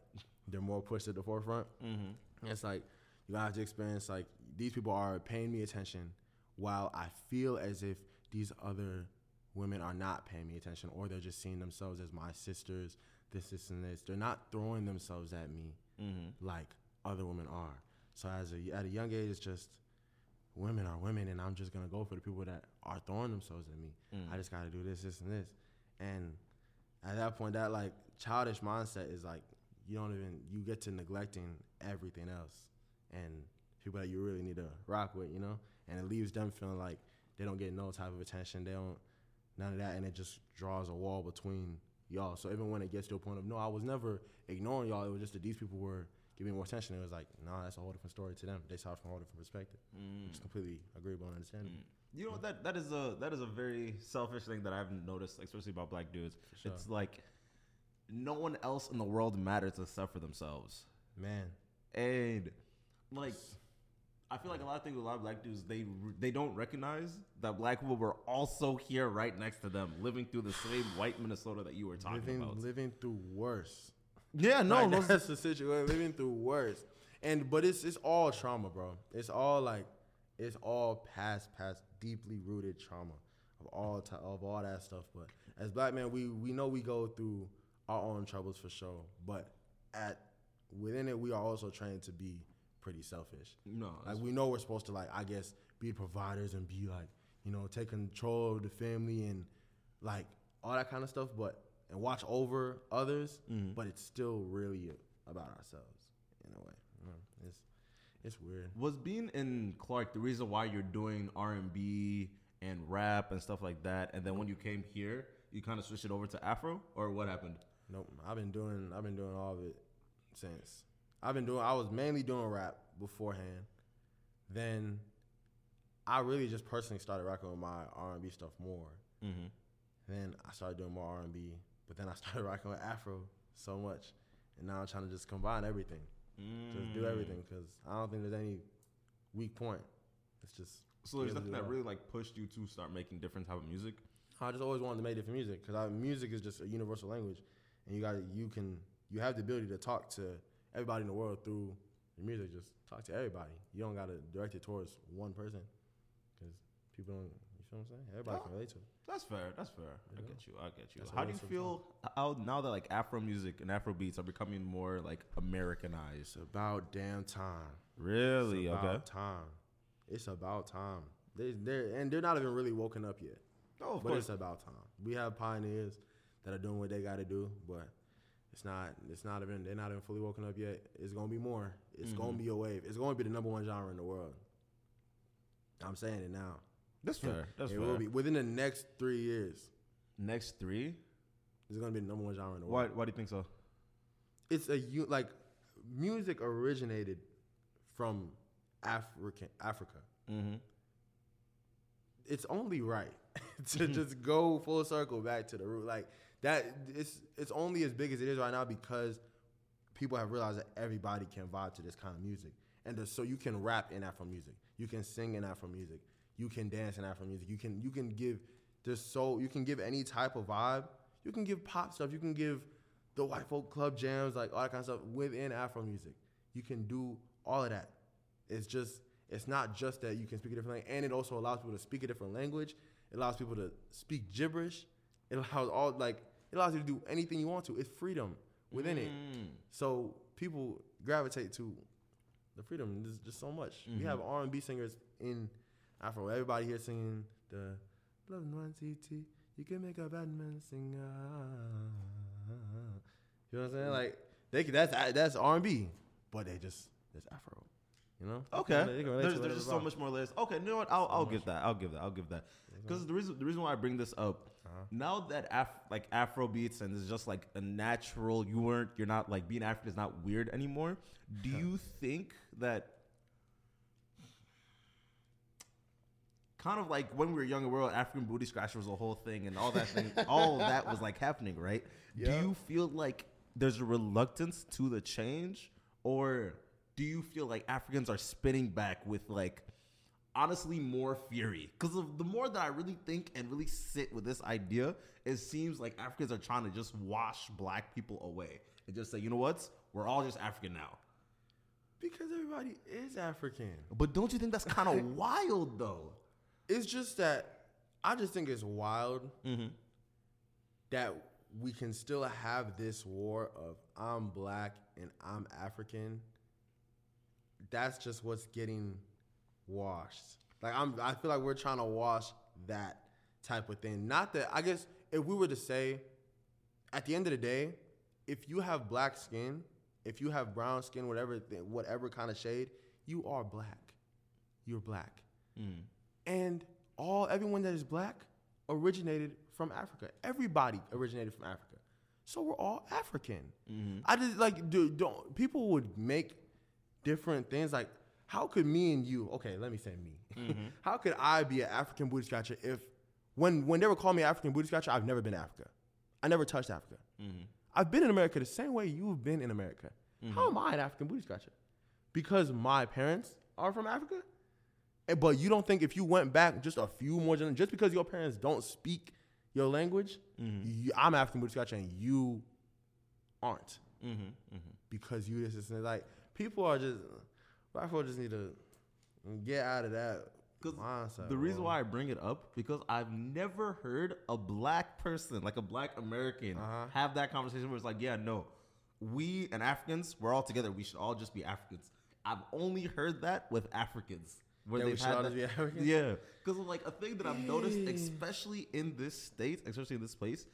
they're more pushed at the forefront. Mm-hmm. It's like you have to experience like these people are paying me attention while I feel as if these other women are not paying me attention or they're just seeing themselves as my sisters, this, this, and this. They're not throwing themselves at me Mm-hmm. like other women are. So as a, at a young age, it's just women are women, and I'm just gonna go for the people that are throwing themselves at me. Mm. I just gotta do this, this, and this. And at that point, that like childish mindset is like you don't even you get to neglecting everything else and people that you really need to rock with, you know. And it leaves them feeling like they don't get no type of attention. They don't none of that, and it just draws a wall between y'all. So even when it gets to a point of no, I was never ignoring y'all. It was just that these people were giving more attention. It was like, nah, that's a whole different story to them. They saw it from a whole different perspective. Mm. It's completely agreeable and understandable. You know that that is a that is a very selfish thing that I've noticed, especially about black dudes. sure. It's like no one else in the world matters except for themselves, Man, and like I feel like a lot of things with a lot of black dudes they they don't recognize that black people were also here right next to them, living through the same white Minnesota that you were talking living about. living through worse. Yeah, no, Like, no, that's the situation. We're living through worse, and but it's it's all trauma, bro. It's all like it's all past, past, deeply rooted trauma of all ti of all that stuff. But as black men, we we know we go through our own troubles for sure. But at within it, we are also trained to be pretty selfish. no. Like we know we're supposed to like I guess be providers and be like you know take control of the family and like all that kind of stuff, but and watch over others. Mm-hmm. But it's still really about ourselves in a way. You know, it's it's weird. Was being in Clark the reason why you're doing R and B and rap and stuff like that, and then when you came here, you kind of switched it over to Afro, or what happened? Nope. I've been doing I've been doing all of it since. I've been doing I was mainly doing rap beforehand. Then I really just personally started rocking with my R and B stuff more. Mm-hmm. Then I started doing more R and B, but then I started [LAUGHS] rocking with Afro so much, and now I'm trying to just combine everything, just do everything, mm. because I don't think there's any weak point. It's just So there's be able to nothing that all. really like pushed you to start making different type of music. I just always wanted to make different music because music is just a universal language, and you got you can you have the ability to talk to everybody in the world through your music. Just talk to everybody. You don't got to direct it towards one person because people don't. You what I'm saying? Everybody can relate to it. That's fair. That's fair. I Yeah. get you. I get you. That's How do you is feel how now that like Afro music and Afro beats are becoming more like Americanized? It's about damn time. Really? It's Okay. about time. It's about time. They, they're and they're not even really woken up yet. Oh, of but course. it's about time. We have pioneers that are doing what they got to do, but it's not. It's not even. They're not even fully woken up yet. It's gonna be more. It's Mm-hmm. gonna be a wave. It's gonna be the number one genre in the world. I'm saying it now. That's fair. That's it fair. will be within the next three years. Next three. It's gonna be the number one genre in the world. Why? Why do you think so? It's a u- like music originated from African Africa. Mm-hmm. It's only right [LAUGHS] to just go full circle back to the root. Like that, it's it's only as big as it is right now because people have realized that everybody can vibe to this kind of music, and so you can rap in Afro music, you can sing in Afro music, you can dance in Afro music, you can you can give this so you can give any type of vibe. You can give pop stuff. You can give the white folk club jams, like all that kind of stuff within Afro music. You can do all of that. It's just it's not just that you can speak a different language, and it also allows people to speak a different language. It allows people to speak gibberish. It allows all like it allows you to do anything you want to. It's freedom within it. Mm. So people gravitate to the freedom. There's just so much. We have R and B singers in Afro. Everybody here singing the Love Nwantiti. You can make a bad man sing. ah. You know what I'm saying? Like they can, that's that's R and B, but they just it's Afro. You know? Okay. They There's, there's just so much more layers. Okay, you know what? I'll, I'll give that. I'll give that. I'll give that. Because the reason the reason why I bring this up, Uh-huh. now that Af- like Afro beats and it's just like a natural. You weren't. You're not like being African is not weird anymore. Do [LAUGHS] you think that? Kind of like when we were younger, world African booty scratcher was a whole thing, and all that thing, all that was like happening, right? Yeah. Do you feel like there's a reluctance to the change, or do you feel like Africans are spinning back with like honestly more fury? Because the more that I really think and really sit with this idea, it seems like Africans are trying to just wash black people away and just say, you know what, we're all just African now. Because everybody is African. But don't you think that's kind of [LAUGHS] wild though? It's just that I just think it's wild Mm-hmm. that we can still have this war of I'm black and I'm African. That's just what's getting washed. Like I'm I feel like we're trying to wash that type of thing. Not that I guess if we were to say at the end of the day, if you have black skin, if you have brown skin, whatever whatever kind of shade, you are black. You're black. Mm. And all everyone that is black originated from Africa. Everybody originated from Africa. So we're all African. Mm-hmm. I just like do, don't people would make different things like how could me and you okay let me say me. Mm-hmm. [LAUGHS] How could i be an african booty scratcher if when when they were calling me african booty scratcher i've never been to africa. I never touched africa. Mm-hmm. I've been in america the same way you've been in america. How am i an african booty scratcher because my parents are from africa but you don't think if you went back just a few more generations, just because your parents don't speak your language, you, I'm African booty scratcher and you aren't Mm-hmm. because you is like people are just black folk just need to get out of that Because the reason bro. why I bring it up because I've never heard a black person, like a black American, Uh-huh. have that conversation where it's like, yeah, no, we and Africans, we're all together. We should all just be Africans. I've only heard that with Africans. Where That we they've should had all that, just be Africans? Yeah, because like a thing that I've noticed, especially in this state, especially in this place,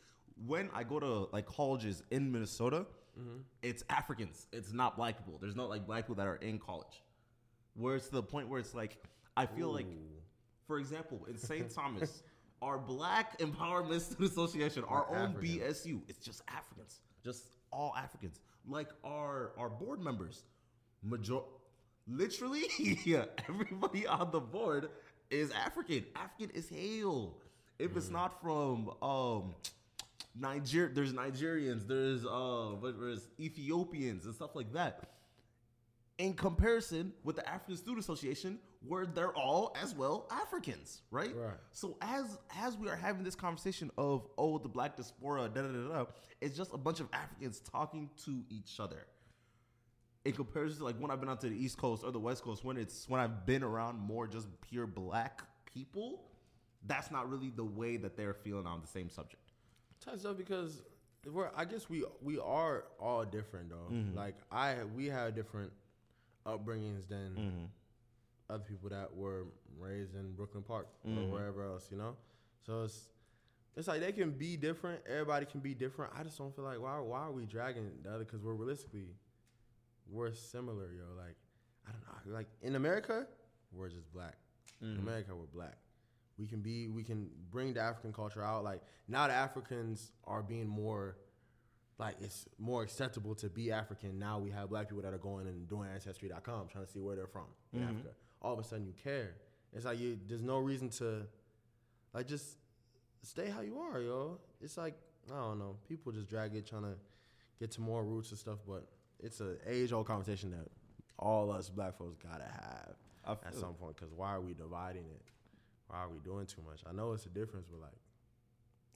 when I go to like colleges in Minnesota, Mm-hmm. it's Africans. It's not black people. There's not like black people that are in college. Where it's to the point where it's like, I feel like, for example, in St. [LAUGHS] Thomas, our Black Empowerment Student [LAUGHS] Association, our We're own African. BSU, it's just Africans, just all Africans. Like our our board members, major, literally, yeah, [LAUGHS] everybody on the board is African. African is hail. If it's not from um Niger, there's Nigerians, there's uh, there's Ethiopians and stuff like that. In comparison with the African Student Association, where they're all as well Africans, right? Right. So as as we are having this conversation of oh the black diaspora, da da da da, it's just a bunch of Africans talking to each other. In comparison to like when I've been out to the East Coast or the West Coast, when it's when I've been around more just pure black people, that's not really the way that they're feeling on the same subject. Touched up because we're I guess we we are all different though. Mm-hmm. Like I we have different upbringings than mm-hmm. other people that were raised in Brooklyn Park or mm-hmm. wherever else, you know? So it's it's like they can be different. Everybody can be different. I just don't feel like why why are we dragging the other? Because we're realistically we're similar, yo. Like I don't know. Like in America, we're just black. In mm-hmm. America, we're black. We can be we can bring the African culture out. Like now the Africans are being more like it's more acceptable to be African. Now we have black people that are going and doing ancestry.com trying to see where they're from in mm-hmm. Africa. All of a sudden you care. It's like you there's no reason to like just stay how you are, yo. It's like I don't know. People just drag it trying to get to more roots and stuff, but it's an age old conversation that all us black folks gotta have at some point. Because why are we dividing it? Why are we doing too much? I know it's a difference, but like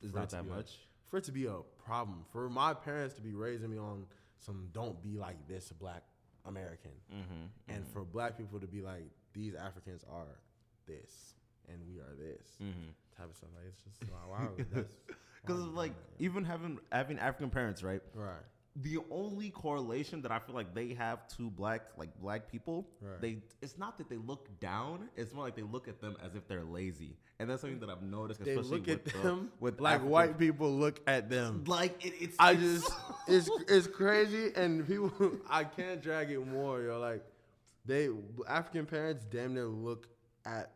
it's for it not that be a- much. for it to be a problem, for my parents to be raising me on some "don't be like this, black American," Mm-hmm. and for black people to be like these Africans are this and we are this Mm-hmm. type of stuff. Like it's just wow, wow Because like even having having African parents, right? right. The only correlation that I feel like they have to black like black people, Right. they it's not that they look down. It's more like they look at them as if they're lazy, and that's something that I've noticed. They especially look at with, uh, them with like African- white people look at them. Like it, it's I it's just [LAUGHS] it's it's crazy and people I can't drag it more, yo. Like they African parents damn near look at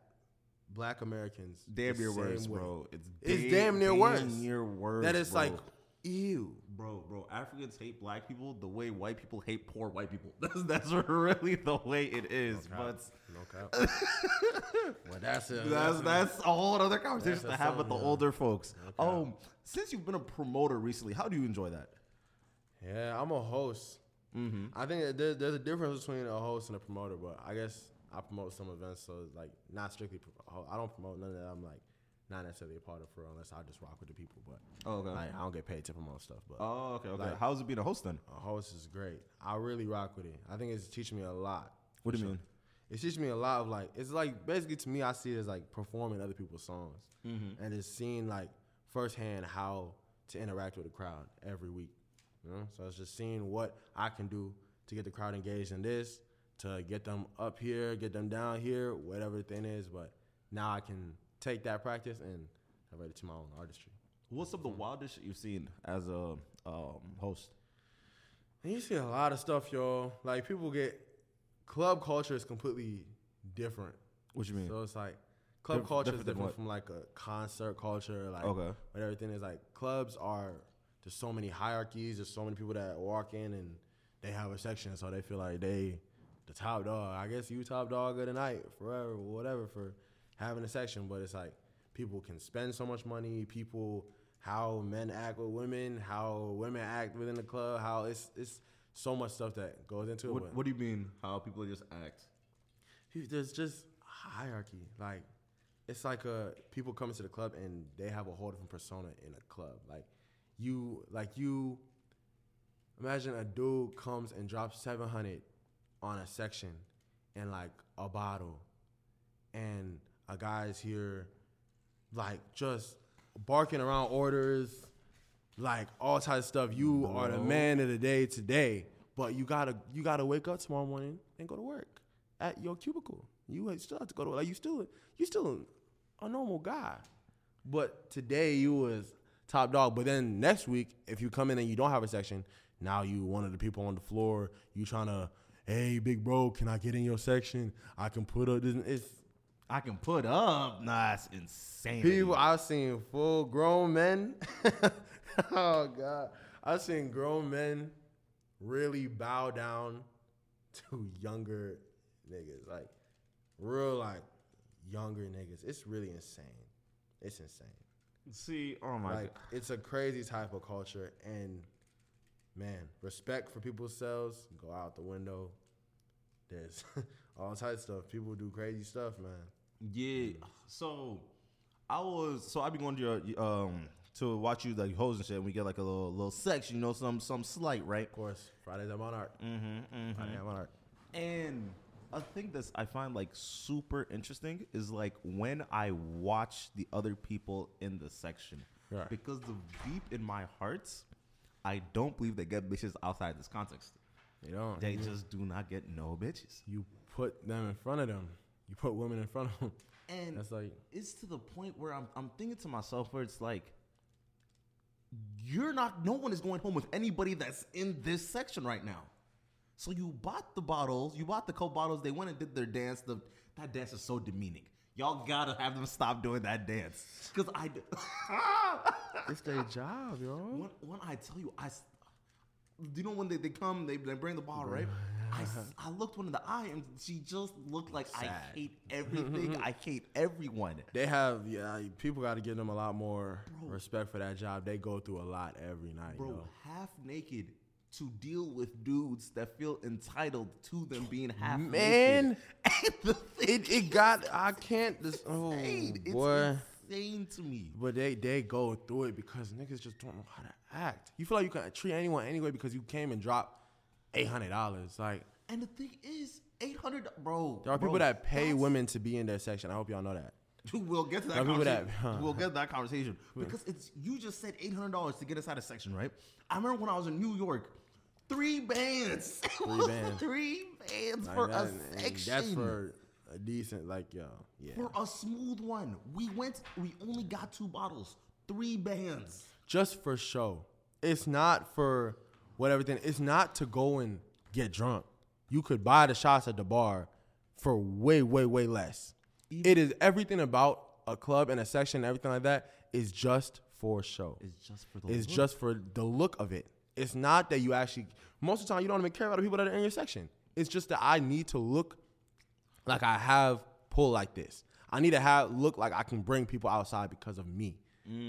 black Americans damn near worse, way. bro. It's It's da- damn near worse. near worse. That is bro. like ew. Bro, bro, Africans hate black people the way white people hate poor white people. [LAUGHS] That's that's really the way it is. but No cap. [LAUGHS] well, that's a, that's that's a whole other conversation to have with the yeah. older folks. Okay. Um, since you've been a promoter recently, how do you enjoy that? yeah. I'm a host. Mm-hmm. I think there, there's a difference between a host and a promoter, but I guess I promote some events, so it's like not strictly. Pro- I don't promote none of that. I'm like not necessarily a part of for unless I just rock with the people, but Oh, okay. like, I don't get paid to promote stuff. But oh, okay, okay. like- How's it being a host then? A host is great. I really rock with it. I think it's teaching me a lot. What do you sure. mean? It's teaching me a lot of like it's like basically to me I see it as like performing other people's songs Mm-hmm. and just seeing like firsthand how to interact with the crowd every week. You know, so it's just seeing what I can do to get the crowd engaged in this, to get them up here, get them down here, whatever the thing is. But now I can take that practice and have it to my own artistry. What's some of the wildest shit you've seen as a um, host? And you see a lot of stuff, y'all. Like people get club culture is completely different. What you mean? So it's like club Dif- culture is different different from like a concert culture, like Okay. but everything is like clubs are there's so many hierarchies, there's so many people that walk in and they have a section, so they feel like they the top dog. I guess you top dog of the night, forever, whatever, for having a section. But it's like people can spend so much money, people how men act with women, how women act within the club, how it's it's so much stuff that goes into it. What, but- what do you mean? How people just act? There's just hierarchy. Like it's like a people come into the club and they have a whole different persona in a club. Like you like you imagine a dude comes and drops seven hundred on a section and like a bottle and a guy's here like just barking around orders like all types of stuff. You are the man of the day today, but you gotta you gotta wake up tomorrow morning and go to work at your cubicle. You still have to go to work. like you still you still a normal guy, but today you was top dog. But then next week, if you come in and you don't have a section, now you one of the people on the floor. You trying to, hey big bro, can I get in your section? I can put up this. It's I can put up. Nah, it's insane. People, I've seen full grown men. [LAUGHS] oh God, I've seen grown men really bow down to younger niggas, like real like younger niggas. It's really insane. It's insane. See, oh my Like it's a crazy type of culture, and man, respect for people's selves go out the window. There's [LAUGHS] all types of stuff. People do crazy stuff, man. Yeah. So I was so I be going to your um to watch you like hoes and shit. and we get like a little little section, you know, some some slight, right? Of course, Fridays at Monarch. Mm-hmm. Friday at Monarch. And a thing that I find like super interesting is like when I watch the other people in the section, Right. because the deep in my heart, I don't believe they get bitches outside this context. You know, They just do not get no bitches. you put them in front of them. You put women in front of them. And That's like it's to the point where I'm, I'm thinking to myself where it's like you're not no one is going home with anybody that's in this section right now so you bought the bottles you bought the coke bottles they went and did their dance the, that dance is so demeaning Y'all gotta have them stop doing that dance. Cause I, [LAUGHS] It's their job, yo. when, when I tell you, I, you know when they, they come, they, they bring the ball, right? I, I looked one in the eye and she just looked like I hate everything. I hate everyone. They have yeah. People got to give them a lot more respect for that job. They go through a lot every night, Bro, yo. half naked to deal with dudes that feel entitled to them being half Man, naked. [LAUGHS] And the thing it it got. I can't. This, oh. It's boy. Insane to me. But they they go through it because niggas just don't know how to act. You feel like you can treat anyone anyway because you came and dropped eight hundred dollars. Like And the thing is, 800, bro. there are bro, people that pay women to be in their section. I hope y'all know that. [LAUGHS] We'll get to that There are people conversation. that- [LAUGHS] we'll get to that conversation because it's you just said eight hundred dollars to get us out of section, right? I remember when I was in New York, three bands, [LAUGHS] Three bands. three bands Like for that- a section. That's for a decent like yo. Yeah. for a smooth one. We went. We only got two bottles. Three bands. just for show. It's not for what everything. It's not to go and get drunk. You could buy the shots at the bar for way, way, way less. it is everything about a club and a section, and everything like that is just for show. It's just for the. It's look. just for the look of it. It's not that you actually. Most of the time, you don't even care about the people that are in your section. It's just that I need to look like I have pull like this. I need to have look like I can bring people outside because of me.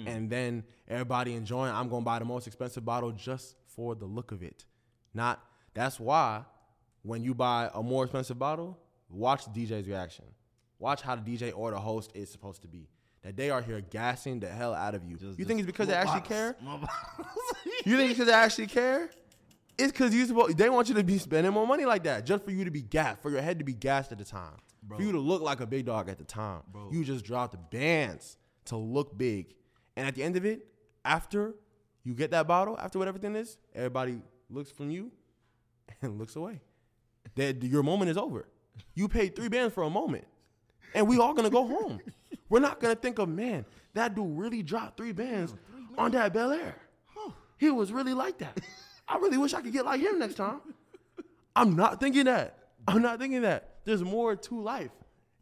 And then everybody enjoying. I'm gonna buy the most expensive bottle just for the look of it. Not. That's why when you buy a more expensive bottle, watch the DJ's reaction. Watch how the DJ or the host is supposed to be. That they are here gassing the hell out of you. Just- you think just it's because they actually care? [LAUGHS] You think it's because they actually care? It's because you supposed they want you to be spending more money like that just for you to be gassed, for your head to be gassed at the time, for you to look like a big dog at the time. Bro. You just dropped the bands to look big, and at the end of it, after you get that bottle, after what everything is, everybody looks from you [LAUGHS] and looks away. That your moment is over. You paid three bands for a moment, and we all gonna go home. [LAUGHS] We're not gonna think of man that dude really dropped three bands on that Belaire. He was really like that. I really wish I could get like him next time. I'm not thinking that. I'm not thinking that. There's more to life.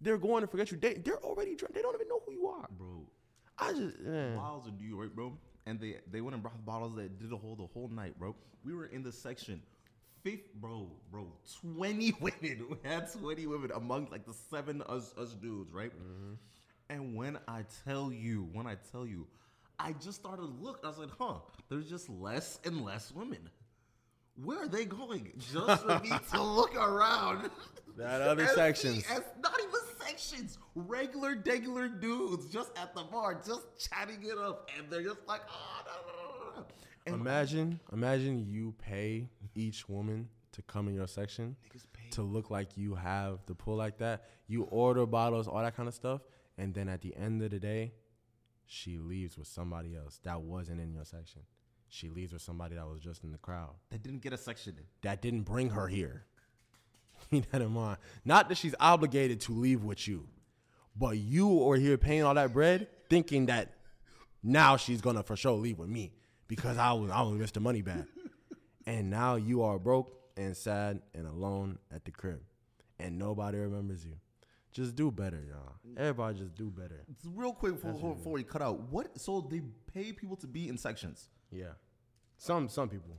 They're going to forget you. They, they're already drunk. They don't even know who you are. bro. I just, man. Bottles in New York, bro. And they they went and brought bottles that did the whole the whole night, bro. We were in the section. Fifth, bro, bro, 20 [LAUGHS] women. We had 20 women among like the seven us us dudes, right? Mm-hmm. And when I tell you, when I tell you, I just started to look. I was like, huh, there's just less and less women. Where are they going? Just for me to [LAUGHS] look around. That other see- sections. not even sections. Regular, regular dudes just at the bar, just chatting it up, and they're just like, oh, no, no, no, Imagine, imagine you pay each woman to come in your section to look like you have the pull like that. You order bottles, all that kind of stuff, and then at the end of the day, she leaves with somebody else that wasn't in your section. She leaves with somebody that was just in the crowd. that didn't get a section in. that didn't bring her here. Keep that in mind. Not that she's obligated to leave with you, but you are here paying all that bread, thinking that now she's gonna for sure leave with me because I was I was Mr. Moneybag, [LAUGHS] and now you are broke and sad and alone at the crib, and nobody remembers you. Just do better, y'all. Everybody just do better. Real quick before, before we cut out. What? So they pay people to be in sections. Yeah. Some some people.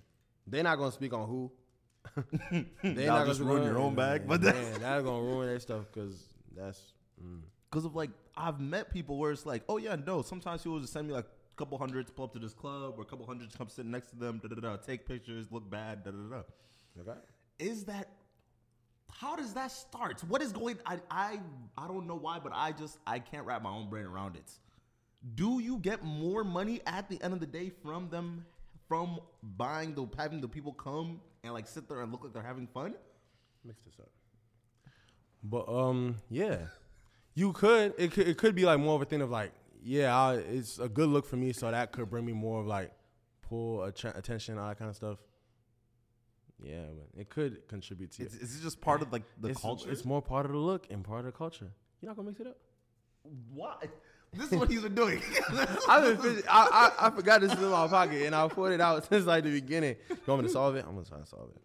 They're not gonna speak on who. [LAUGHS] they Y'all just ruin your own bag, but that's- that's gonna ruin their stuff because that's mm. Because of like, I've met people where it's like, oh yeah, no. Sometimes people just send me like a couple hundred to pull up to this club, or a couple hundred to come sit next to them, da da da, take pictures, look bad, da da da. okay. Is that? How does that start? What is going? I I I don't know why, but I just I can't wrap my own brain around it. Do you get more money at the end of the day from them, from buying the having the people come and like sit there and look like they're having fun? Mix this up. But um, yeah, you could. It could. It could be like more of a thing of like, yeah, I, it's a good look for me, so that could bring me more of like pull att- attention, all that kind of stuff. Yeah, but it could contribute to it. Is, is it just part of like the it's, culture? It's more part of the look and part of the culture. You're not gonna mix it up. Why? This is what he's been doing. [LAUGHS] I've been fidget- I, I, I forgot this is in my pocket and I pulled it out [LAUGHS] since like the beginning. You want me to solve it? I'm gonna try to solve it.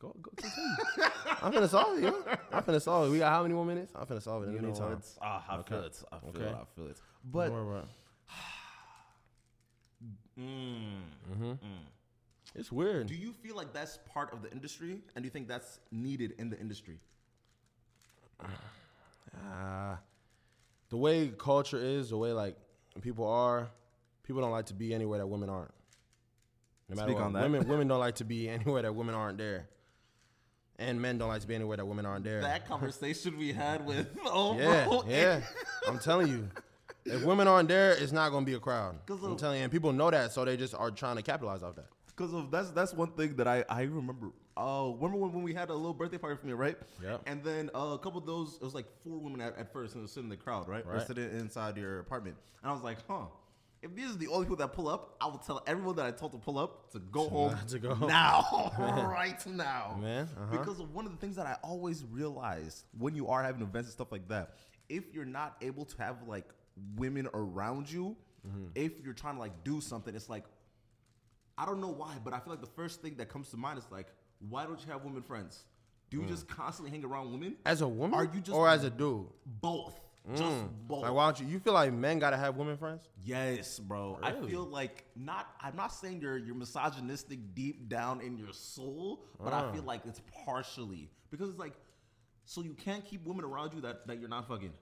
Go, go, continue. I'm finna solve it, yo. I'm finna solve it. We got how many more minutes? I'm finna solve it in You the know meantime. what? Ah, I feel it. I feel Okay. it. I feel it. But Don't worry about it. [SIGHS] mm, mm. It's weird. do you feel like that's part of the industry, and do you think that's needed in the industry? [SIGHS] Ah, the way culture is, the way like people are, people don't like to be anywhere that women aren't. No matter Speak what, on that. women women don't like to be [LAUGHS] anywhere that women aren't there, and men don't like to be anywhere that women aren't there. That conversation we had with [LAUGHS] oh yeah, yeah. I'm telling you, if women aren't there, it's not gonna be a crowd. [LAUGHS] I'm telling you, and people know that, so they just are trying to capitalize off that. Because of that's that's one thing that I I remember. Oh, remember when, when we had a little birthday party for me, right? Yeah. And then uh, a couple of those, it was like four women at, at first, and it was sitting in the crowd, right? Or Right. sitting inside your apartment, and I was like, huh. If these are the only people that pull up, I will tell everyone that I told to pull up to go home [LAUGHS] to go home. now, [LAUGHS] [LAUGHS] right now, Man, uh-huh. Because of one of the things that I always realize when you are having events and stuff like that, if you're not able to have like women around you, Mm-hmm. if you're trying to like do something, it's like I don't know why, but I feel like the first thing that comes to mind is like, why don't you have women friends? Do you Mm. just constantly hang around women? As a woman, Are you just- or as a dude? Both. Just both. Like, why don't you? You feel like men gotta have women friends? yes, bro. I feel like not I'm not saying you're you're misogynistic deep down in your soul, but I Uh. feel like it's partially. Because it's like so you can't keep women around you that, that you're not fucking.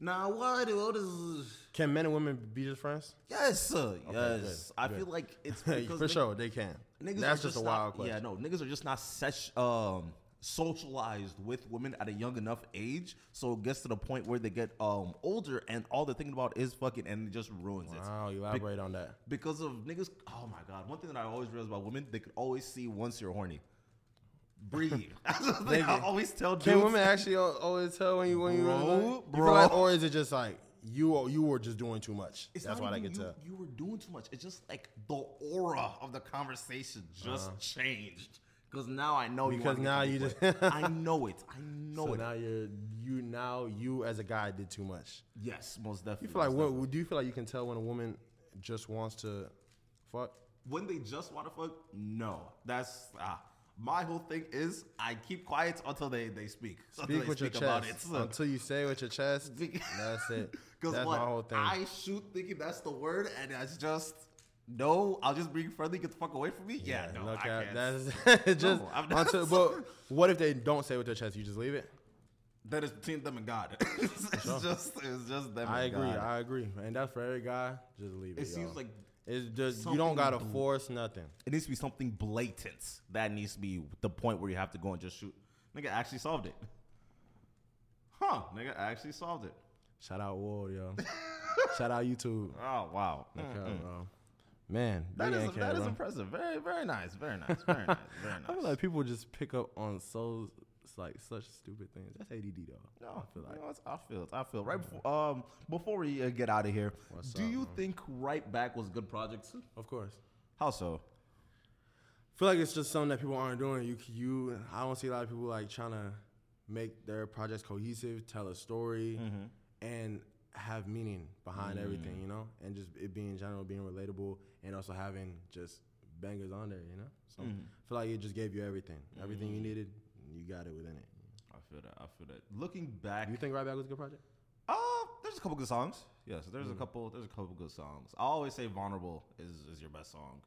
Now what what is Can men and women be just friends? Yes, sir. Yes. good, I good. feel like it's [LAUGHS] For sure, they can. Niggas That's are just a not- wild question. Yeah, no, niggas are just not such um socialized with women at a young enough age, so it gets to the point where they get um older and all they're thinking about is fucking, and it just ruins it. Wow, elaborate on that. Because of niggas, oh my god, one thing that I always realize about women, they could always see once you're horny. Breathe. [LAUGHS] That's I always tell dudes. Can women actually always tell when you when you, Bro, you bro. like, or is it just like you you were just doing too much? It's That's why I even can you, were doing too much. It's just like the aura of the conversation just Uh-huh. changed. Because now I know you Because now you just- [LAUGHS] I know it. I know it. So it. now you're you now you as a guy did too much. yes, most definitely. You feel like what? Do you feel like you can tell when a woman just wants to fuck? when they just want to fuck? No, that's ah. My whole thing is I keep quiet until they they speak. [LAUGHS] Until Speak they with your speak about chest. So- Until you say with your chest, [LAUGHS] that's it. [LAUGHS] Because That's what my whole thing. I shoot thinking that's the word, and it's just no. I'll just bring friendly. Get the fuck away from me. Yeah, no, I cap. can't. That's just not- until, but what if they don't say it with their chest? You just leave it. that is between them and God. it's it's just it's just them. I and agree. God. I agree, and that's for every guy. Just leave it. it seems y'all. like it's just you don't gotta bl- force nothing. it needs to be something blatant. That needs to be the point where you have to go and just shoot. Nigga actually solved it. Huh? Nigga actually solved it. Shout out Ward, yo. [LAUGHS] Shout out YouTube. Oh wow. Okay, Mm-mm. bro. Man, That is that is impressive. Very very nice. Very nice. Very [LAUGHS] nice. Very nice. I feel like people just pick up on so like such stupid things. That's ADD though. No, I feel like. you know, it's- I feel it. I feel it. right before um before we uh, get out of here. What's do up, you man? think Right Back was a good project? Of course. How so? feel like it's just something that people aren't doing. You you I don't see a lot of people like trying to make their projects cohesive, tell a story, and have meaning behind everything. You know, and just it being general, being relatable, and also having just bangers on there. You know, so I feel like it just gave you everything, everything you needed. You got it within it. I feel that. I feel that. Looking back, You think Right Back was a good project? uh, there's a couple good songs. Yes, there's a couple. There's a couple good songs. I always say "Vulnerable" is is your best song.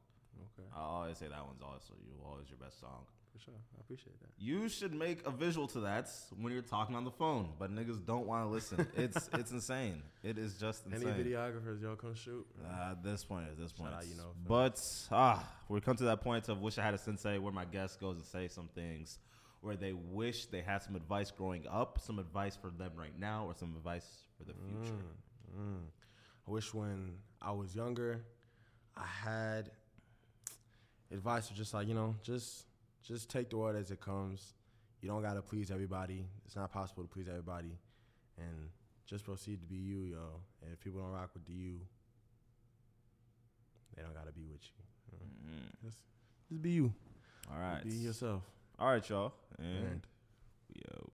Okay, I always say that one's also you always your best song. for sure. I appreciate that. You should make a visual to that when you're talking on the phone, but niggas don't want to listen. [LAUGHS] It's it's insane. It is just insane. Any videographers, y'all come shoot. Uh, at this point, at this point, out, you know, But ah, we come to that point of wish I had a sensei where my guest goes and say some things where they wish they had some advice growing up, some advice for them right now, or some advice for the future. Mm. I wish when I was younger, I had advice to just like you know, just just take the world as it comes. You don't gotta please everybody. It's not possible to please everybody, and just proceed to be you, yo. And if people don't rock with you, they don't gotta be with you. you know? Mm. Just, just be you. All right, Be yourself. All right, y'all. And we out.